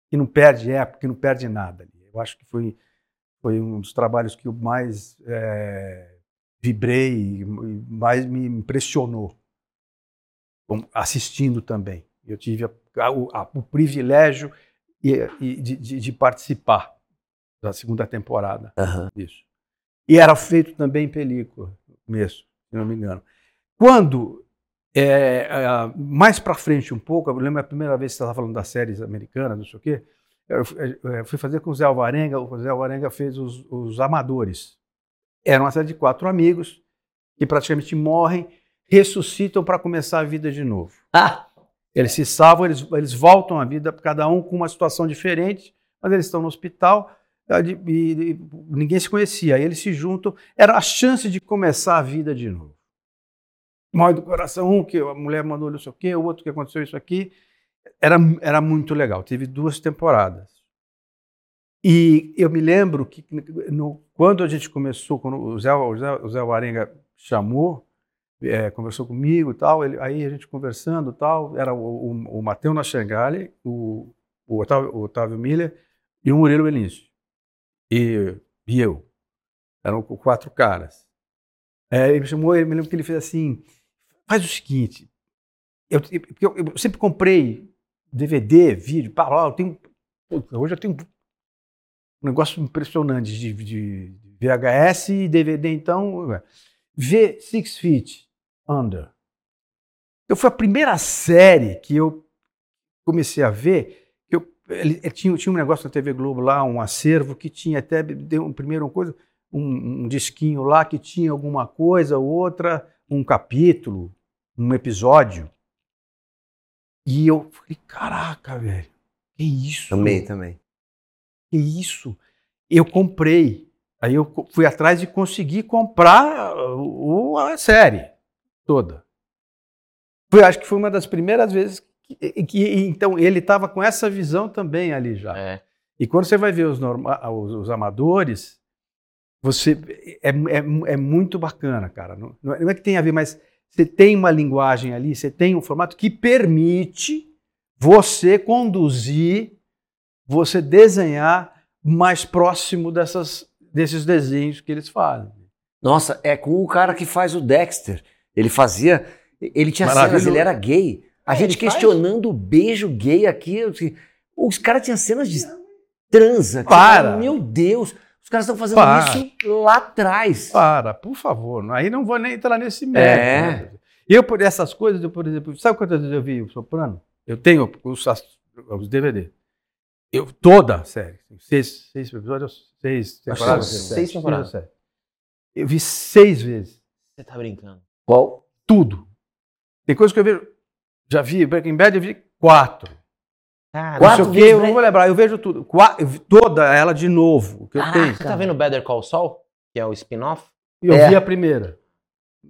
que não perde época, que não perde nada. Eu acho que foi foi um dos trabalhos que eu mais é, vibrei mais me impressionou assistindo também. Eu tive a- a- o, a- o privilégio e, e de, de- de participar da segunda temporada
Aham.
isso. E era feito também em película, mesmo, se não me engano. Quando, é, é, mais para frente um pouco, eu lembro a primeira vez que você estava falando das séries americanas, não sei o quê, eu eu fui fazer com o Zé Alvarenga, o Zé Alvarenga fez os, os Amadores. Era uma série de quatro amigos que praticamente morrem, ressuscitam para começar a vida de novo.
Ah,
Eles se salvam, eles, eles voltam à vida, cada um com uma situação diferente, mas eles estão no hospital e, e- e ninguém se conhecia. Aí eles se juntam, era a chance de começar a vida de novo. Mal do coração, um que a mulher mandou não sei o quê, o outro que aconteceu isso aqui. Era, era muito legal, teve duas temporadas. E eu me lembro que no- quando a gente começou, quando o Zé, o Zé, o Zé chamou, é, conversou comigo e tal, ele- aí a gente conversando tal, era o, o, o Matheus Nachengali, o, o, Otávio, o Otávio Miller e o Murilo Benício. E, e eu. Eram qu- quatro caras. É, ele me chamou, eu me lembro que ele fez assim, faz o seguinte, eu, eu, eu- sempre comprei DVD, vídeo, pá, eu tenho, hoje eu tenho negócio impressionante de, de VHS e DVD, então, vê Six Feet Under. Eu foi a primeira série que eu comecei a ver, eu, ele, ele tinha, tinha um negócio na TV Globo lá, um acervo que tinha até deu um, primeiro uma coisa, um, um disquinho lá que tinha alguma coisa, outra, um capítulo, um episódio. E eu falei, caraca, velho, que isso?
Também, também.
Que isso? Eu comprei. Aí eu fui atrás de conseguir comprar o- a série toda. Foi, acho que foi uma das primeiras vezes que, que- então ele estava com essa visão também ali já.
É.
E quando você vai ver os, norma- os, os amadores, você é, é, é muito bacana, cara. Não, não é não é que tem a ver, mas você tem uma linguagem ali, você tem um formato que permite você conduzir, você desenhar mais próximo dessas, desses desenhos que eles fazem.
Nossa, é com o cara que faz o Dexter. Ele fazia. Ele tinha cenas, ele era gay. A
É,
gente
ele faz?
questionando o beijo gay aqui. Os caras tinham cenas de transa. que
Para.
Meu Deus, os caras estão fazendo
Para.
isso lá atrás.
Para, por favor. Aí não vou nem entrar nesse
É.
mérito. né? Eu, por essas coisas, eu, por exemplo, sabe quantas vezes eu vi o Soprano? Eu tenho os, os DVD. Eu, toda a série. Seis, seis episódios, seis temporadas.
seis temporadas.
Eu vi seis vezes.
Você tá brincando.
Qual?
Tudo. Tem coisas que eu vejo. Já vi Breaking Bad, eu vi quatro.
Cara,
Quatro
não sei o quê, eu não vou lembrar. Eu vejo tudo. Qua- eu vi toda ela de novo. o Que eu
Ah,
tenho.
você tá vendo Better Call Saul? Que é o spin-off?
Eu
É.
vi a primeira.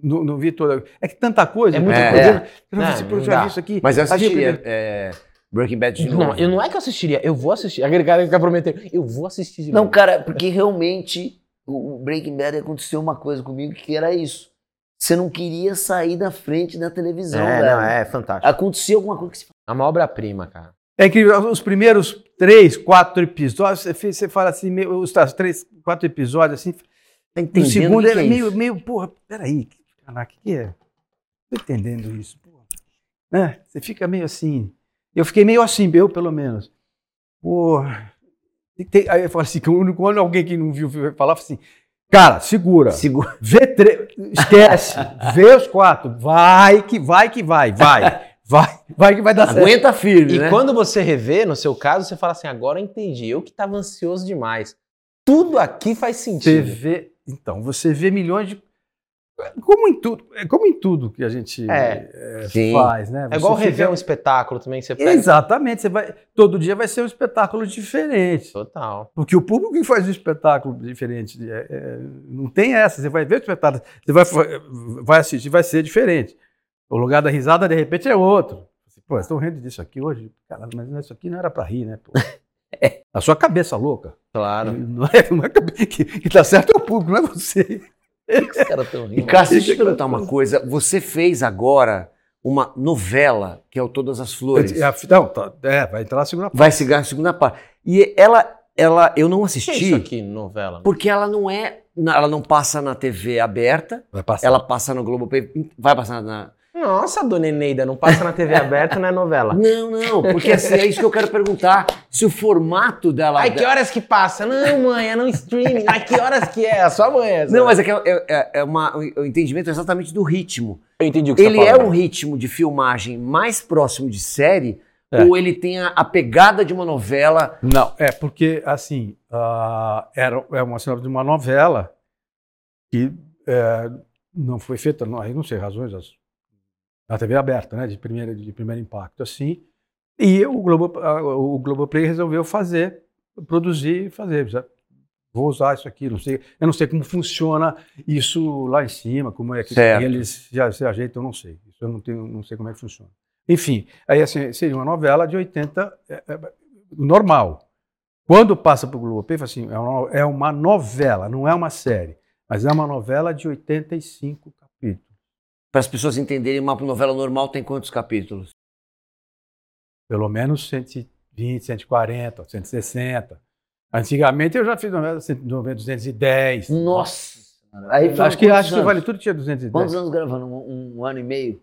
Não, não vi toda. É que tanta coisa.
É muita
eu
coisa.
vejo- Eu não,
É, não
eu já vi isso aqui.
Mas eu
Aí vi a
assistiria
primeira.
é, Breaking Bad de novo.
Não, eu não é que eu assistiria, eu vou assistir. Aquele cara que fica prometendo, eu vou assistir de
Não,
novo.
cara, porque realmente o Breaking Bad aconteceu uma coisa comigo que era isso. Você não queria sair da frente da televisão,
é,
velho.
não, é fantástico.
Acontecia alguma coisa que você
É uma obra-prima, cara.
É incrível. Os primeiros três, quatro episódios, você, fala assim, meio, os três, quatro episódios assim.
Tá
O
entendendo
segundo
o que
era
que é
meio, meio, porra, peraí, que- caraca, o que é? Tô entendendo isso, porra. Né? Você fica meio assim. Eu fiquei meio assim, eu pelo menos. Porra. E tem- aí eu falo assim, quando, alguém que não viu falava assim, cara, segura.
Segura.
Vê três, esquece, vê os quatro, vai que vai que vai, vai, vai, vai que vai dar certo.
Aguenta firme,
E
né?
quando você revê, no seu caso, você fala assim, agora eu entendi, eu que tava ansioso demais. Tudo aqui faz
Você
sentido.
vê, então, você vê milhões de como em tudo, é como em tudo que a gente
É.
Sim.
faz, né?
É igual
Você
rever
fica-
um espetáculo também, que você pega.
Exatamente, você vai todo dia vai ser um espetáculo diferente.
Total.
Porque o público que faz um espetáculo diferente é, é, não tem essa. Você vai ver o espetáculo, você vai, vai assistir, vai ser diferente. O lugar da risada, de repente, é outro. Você, Pô, estão rindo disso aqui hoje? Caralho, mas isso aqui não era para rir, né? Pô? A sua cabeça louca.
Claro.
Não é, não é que, que tá certo é o público, não é você.
Os caras estão
E
rindo.
Cássio, deixa eu te perguntar uma coisa. Você fez agora uma novela, que é o Todas as Flores.
É, Não, tá, é, vai entrar na segunda parte.
Vai seguir a segunda parte. E ela, ela eu não
O que é isso
assisti,
aqui, novela?
porque ela não é. Ela não passa na TV aberta,
Vai passar.
ela passa no Globoplay. Vai passar na.
Nossa, dona Eneida, não passa na TV aberta, não é novela.
Não, não, porque assim, é isso que eu quero perguntar. Se o formato dela.
Ai, que horas que passa? Não, mãe, é no streaming. Ai, que horas que é? A sua mãe é essa.
Não, mas é que é, é, é uma, o entendimento exatamente do ritmo.
Eu entendi o que
Ele
você tá
é um ritmo de filmagem mais próximo de série,
É.
ou ele tem a, a pegada de uma novela.
Não, é porque, assim, ah, era, é uma sinopse de uma novela que é, não foi feita, não, aí não sei razões, as- na TV aberta, né, de, primeira, de primeiro impacto, assim, e o, Globo, o Globoplay resolveu fazer, produzir e fazer. já Vou usar isso aqui, não sei, eu não sei como funciona isso lá em cima, como é que
Certo.
eles já se ajeitam, eu não sei. Isso eu não, tenho, não sei como é que funciona. Enfim, aí assim, seria uma novela de 80, é, é, normal. Quando passa para o Globoplay, assim, é uma, é uma novela, não é uma série, mas é uma novela de 85 capítulos.
Para as pessoas entenderem, uma novela normal tem quantos capítulos?
Pelo menos 120, 140, 160. Antigamente eu já fiz novela 190, 210.
Nossa. Aí
Acho que, acho que vale tudo tinha 210.
Quantos anos gravando? Um, um ano e meio?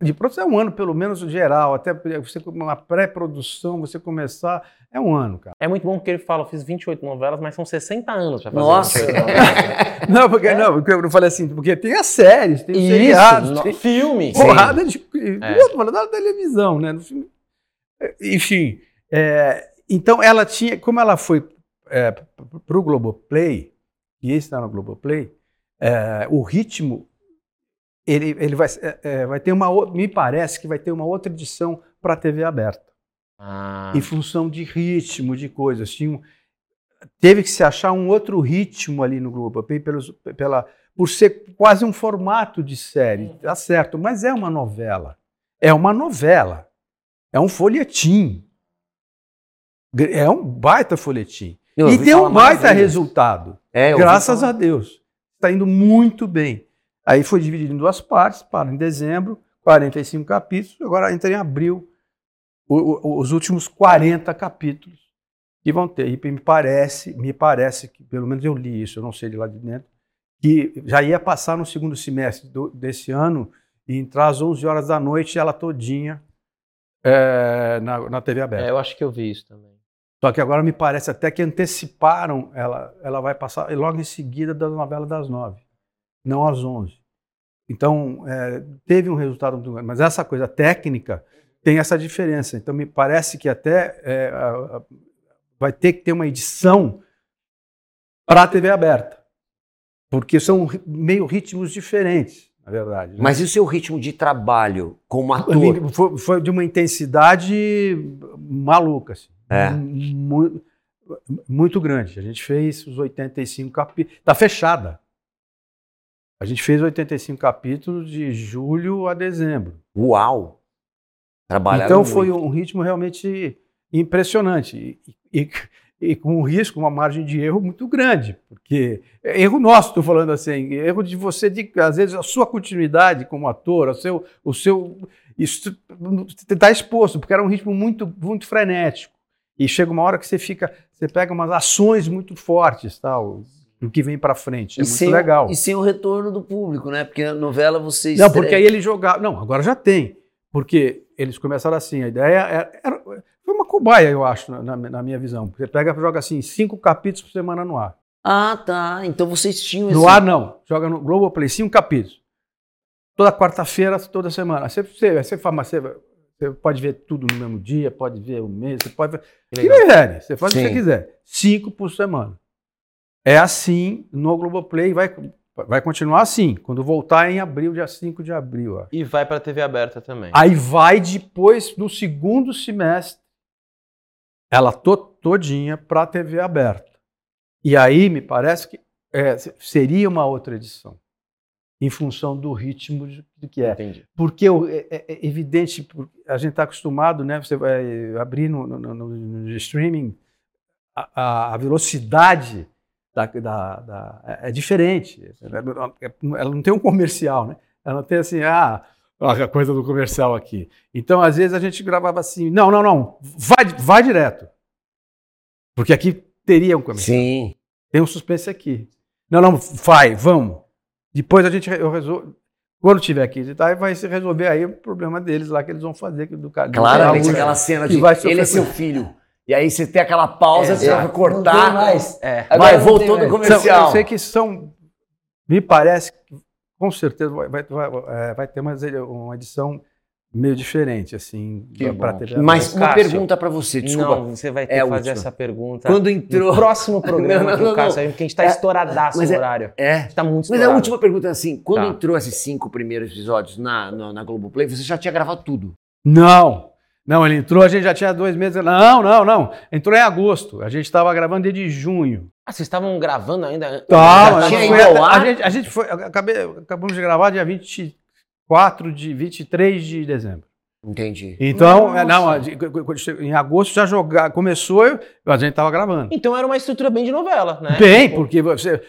De produção é um ano, pelo menos geral. Até você uma pré-produção, você começar, é um ano, cara.
É muito bom porque ele fala, eu fiz 28 novelas, mas são 60 anos pra fazer
Nossa.
28 novelas.
Não, porque, não, porque eu falei assim, porque tem as séries, tem os
Isso,
seriados,
no-
tem
filme.
porrada de.
É.
Eu falando da televisão, né? No filme. Enfim, É, então ela tinha, como ela foi é, para o Globoplay, e esse está no Globoplay, é, o ritmo ele, ele vai, é, é, vai ter uma me parece que vai ter uma outra edição para a TV aberta.
Ah.
Em função de ritmo, de coisas. Tinha, um- teve que se achar um outro ritmo ali no Globoplay pelos, pela, por ser quase um formato de série, tá certo, mas é uma novela. É uma novela. É um folhetim. É um baita folhetim.
Eu
e tem um baita resultado.
É,
Graças
falar.
a Deus. Está indo muito bem. Aí foi dividido em duas partes, para em dezembro, 45 capítulos, agora entra em abril, o- o- os últimos 40 capítulos que vão ter. E me parece, me parece que, pelo menos eu li isso, eu não sei de lá de dentro, que já ia passar no segundo semestre do- desse ano e entrar às 11 horas da noite ela todinha é, na, na TV aberta.
É, eu acho que eu vi isso também.
Só que agora me parece até que anteciparam ela, ela vai passar logo em seguida da novela das nove, não às onze. Então, é, teve um resultado muito grande. Mas essa coisa técnica tem essa diferença. Então, me parece que até é, a- a- vai ter que ter uma edição para a TV aberta. Porque são meio ritmos diferentes, na verdade. né?
Mas e o seu ritmo de trabalho como ator?
Foi, foi de uma intensidade maluca, assim.
É.
Mu- muito grande. A gente fez os 85 capítulos. Está fechada. A gente fez 85 capítulos de julho a dezembro.
Uau! Trabalharam
então foi
muito.
um ritmo realmente impressionante. E, e- e com um risco, uma margem de erro muito grande. Porque é erro nosso, estou falando assim, erro de você, de, às vezes, a sua continuidade como ator, o seu. O seu isso está exposto, porque era um ritmo muito, muito frenético. E chega uma hora que você fica, você pega umas ações muito fortes, tal, o que vem para frente. É
E
muito
sem, o-
legal.
E sem o retorno do público, né? Porque a novela você
Não,
estre-
porque aí ele jogava. Não, agora já tem. Porque eles começaram assim. A ideia era. era- foi uma cobaia, eu acho, na, na- minha visão. Você pega e joga assim, cinco capítulos por semana no ar.
Ah, tá. Então vocês tinham esse...
No ar, não. Joga no Globoplay, cinco capítulos. Toda quarta-feira, toda semana. Você, você, você, você, você pode ver tudo no mesmo dia, pode ver um mês, você pode ver.
Que
O que
legal.
quiser, você faz o que
Sim.
você quiser. Cinco por semana. É assim no Globoplay, vai, vai continuar assim. Quando voltar em abril, dia 5 de abril. ó.
E vai pra TV aberta também.
Aí vai depois, no segundo semestre, ela to, todinha para a TV aberta. E aí me parece que é, seria uma outra edição, em função do ritmo de, de que é.
Entendi.
Porque é, é- é evidente, a gente está acostumado, né? Você vai abrir no, no- no- no streaming, a, a- a velocidade da, da- da- é é diferente. Ela não tem um comercial, né? Ela não tem assim, ah, a coisa do comercial aqui. Então, às vezes, a gente gravava assim, não, não, não, vai, vai direto. Porque aqui teria um comercial.
Sim.
Tem um suspense aqui. Não, não, vai, vamos. Depois a gente eu resolvo. Quando tiver que editar, vai se resolver aí o problema deles lá que eles vão fazer que do cara.
Claramente aquela cena de ele é seu filho. E aí você tem aquela pausa,
É,
você vai
Não tem
cortar.
mais.
É.
Agora
Vai,
não
voltou do comercial.
São- eu sei que são. Me parece que com certeza vai, vai, vai, é, vai ter mais uma edição meio diferente, assim, para. TV.
Mas uma
Cássio.
pergunta pra você, desculpa.
Não, você vai ter
É
que fazer
última.
essa pergunta
Quando
no
entrou.
próximo programa
Não, não, não,
o Cássio, porque a gente tá
É,
estouradaço
mas
no
é-
horário.
É.
gente tá muito
Mas
estourado.
a última pergunta é assim: quando
Tá.
entrou esses cinco primeiros episódios na, na, na Globoplay, você já tinha gravado tudo.
Não, não, ele entrou, a gente já tinha dois meses. Não, não, não. Entrou em agosto. A gente estava gravando desde junho.
Ah, vocês estavam gravando ainda?
Tá,
Já tinha ido ao ar?
a, gente, a gente foi. Acabei, acabamos de gravar dia 24 de 23 de dezembro.
Entendi.
Então, é, não, em agosto já jogar, começou, a gente estava gravando.
Então era uma estrutura bem de novela, né?
Bem,
Tipo,
porque você,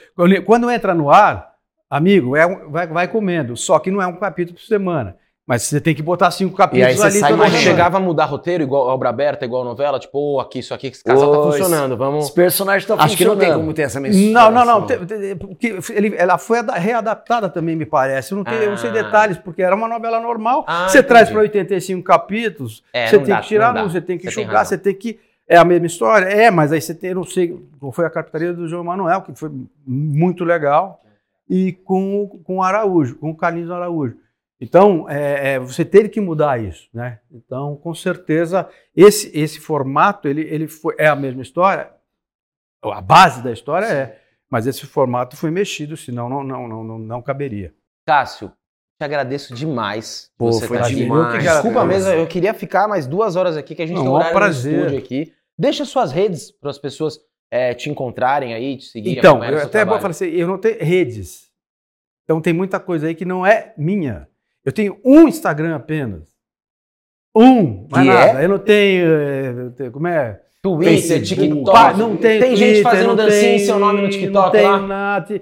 quando, entra no ar, amigo, é vai, vai comendo. Só que não é um capítulo por semana. Mas você tem que botar cinco capítulos
aí você
ali
sai
Mas chegava a mudar roteiro, igual obra aberta, igual novela, tipo, ô, aqui, isso aqui, esse casal tá
Pois.
funcionando, vamos...
Os personagens estão
Acho que não
funcionando.
tem como ter essa mensagem.
Não, não, não. te- porque ele, ela foi ada- readaptada também, me parece. Eu não, tenho, eu não sei
Ah.
detalhes, porque era uma novela normal.
Ah,
você traz
entendi.
para 85 capítulos,
É,
você tem
dá,
que tirar,
não
você tem que
Você tem
enxugar,
razão.
você tem que. É a mesma história? É, mas aí você tem, não sei, qual foi a carpintaria do João Manuel, que foi muito legal, e com, o- com o Araújo, com o Carlinhos Araújo. Então, é, é, você teve que mudar isso, né? Então, com certeza, esse, esse formato, ele, ele foi, é a mesma história, a base da história é, mas esse formato foi mexido, senão não, não, não, não, não caberia.
Cássio, te agradeço demais.
Pô,
você
foi
tá aqui.
demais.
Que Desculpa mesmo, eu queria ficar mais duas horas aqui, que a gente
Não,
tem
um
horário
prazer.
no estúdio aqui. Deixa suas redes para as pessoas é, te encontrarem aí, te seguirem.
Então, eu até vou falar assim, eu não tenho redes. Então tem muita coisa aí que não é minha. Eu tenho um Instagram apenas. Um, mais
Que
nada. Eu não tenho, é, tenho- como é?
Twitter,
Facebook,
TikTok.
Não tem
Tem gente
Twitter,
fazendo
não
dancinha em seu nome no TikTok
Não tem
lá?
nada.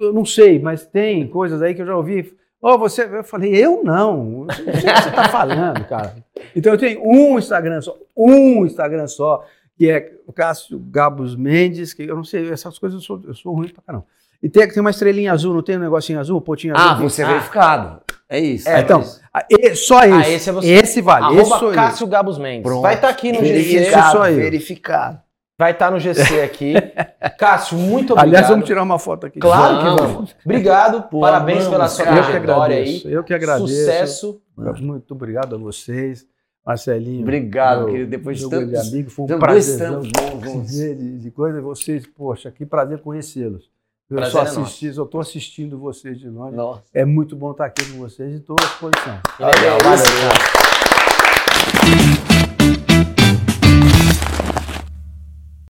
Eu não sei, mas tem coisas aí que eu já ouvi. Ó, você, eu falei, eu não. Eu não sei o que você está falando, cara. Então eu tenho um Instagram só, um Instagram só, que é o Cássio Gabos Mendes, que eu não sei, essas coisas eu sou, eu sou ruim pra caramba. E tem, tem uma estrelinha azul, não tem um negocinho azul, um pontinho azul?
Ah, você é verificado. É isso.
É,
então,
mas-
ah, e- só esse.
Ah, esse é você.
Esse vale. esse sou
Arroba
eu.
Cássio Gabos Mendes.
Pronto.
Vai estar aqui no GC.
Verificado. sou eu.
verificado.
Vai estar no GC aqui. Cássio, muito obrigado.
Aliás, vamos tirar uma foto aqui.
Claro que
Vamos.
vamos. Obrigado,
Pô,
parabéns
vamos,
pela sua
cara.
Que
trajetória aí.
Eu que agradeço.
Sucesso.
Muito obrigado a vocês, Marcelinho.
Obrigado,
meu-
querido. Depois de tantos-
amigo, foi um prazer
tantos bons juntos.
de, de coisa. Vocês, poxa, que prazer conhecê-los. Eu
Prazer
só
é nosso.
assisti, eu estou assistindo vocês de longe.
Nossa.
É muito bom estar aqui com vocês e estou à disposição.
Legal,
É
valeu.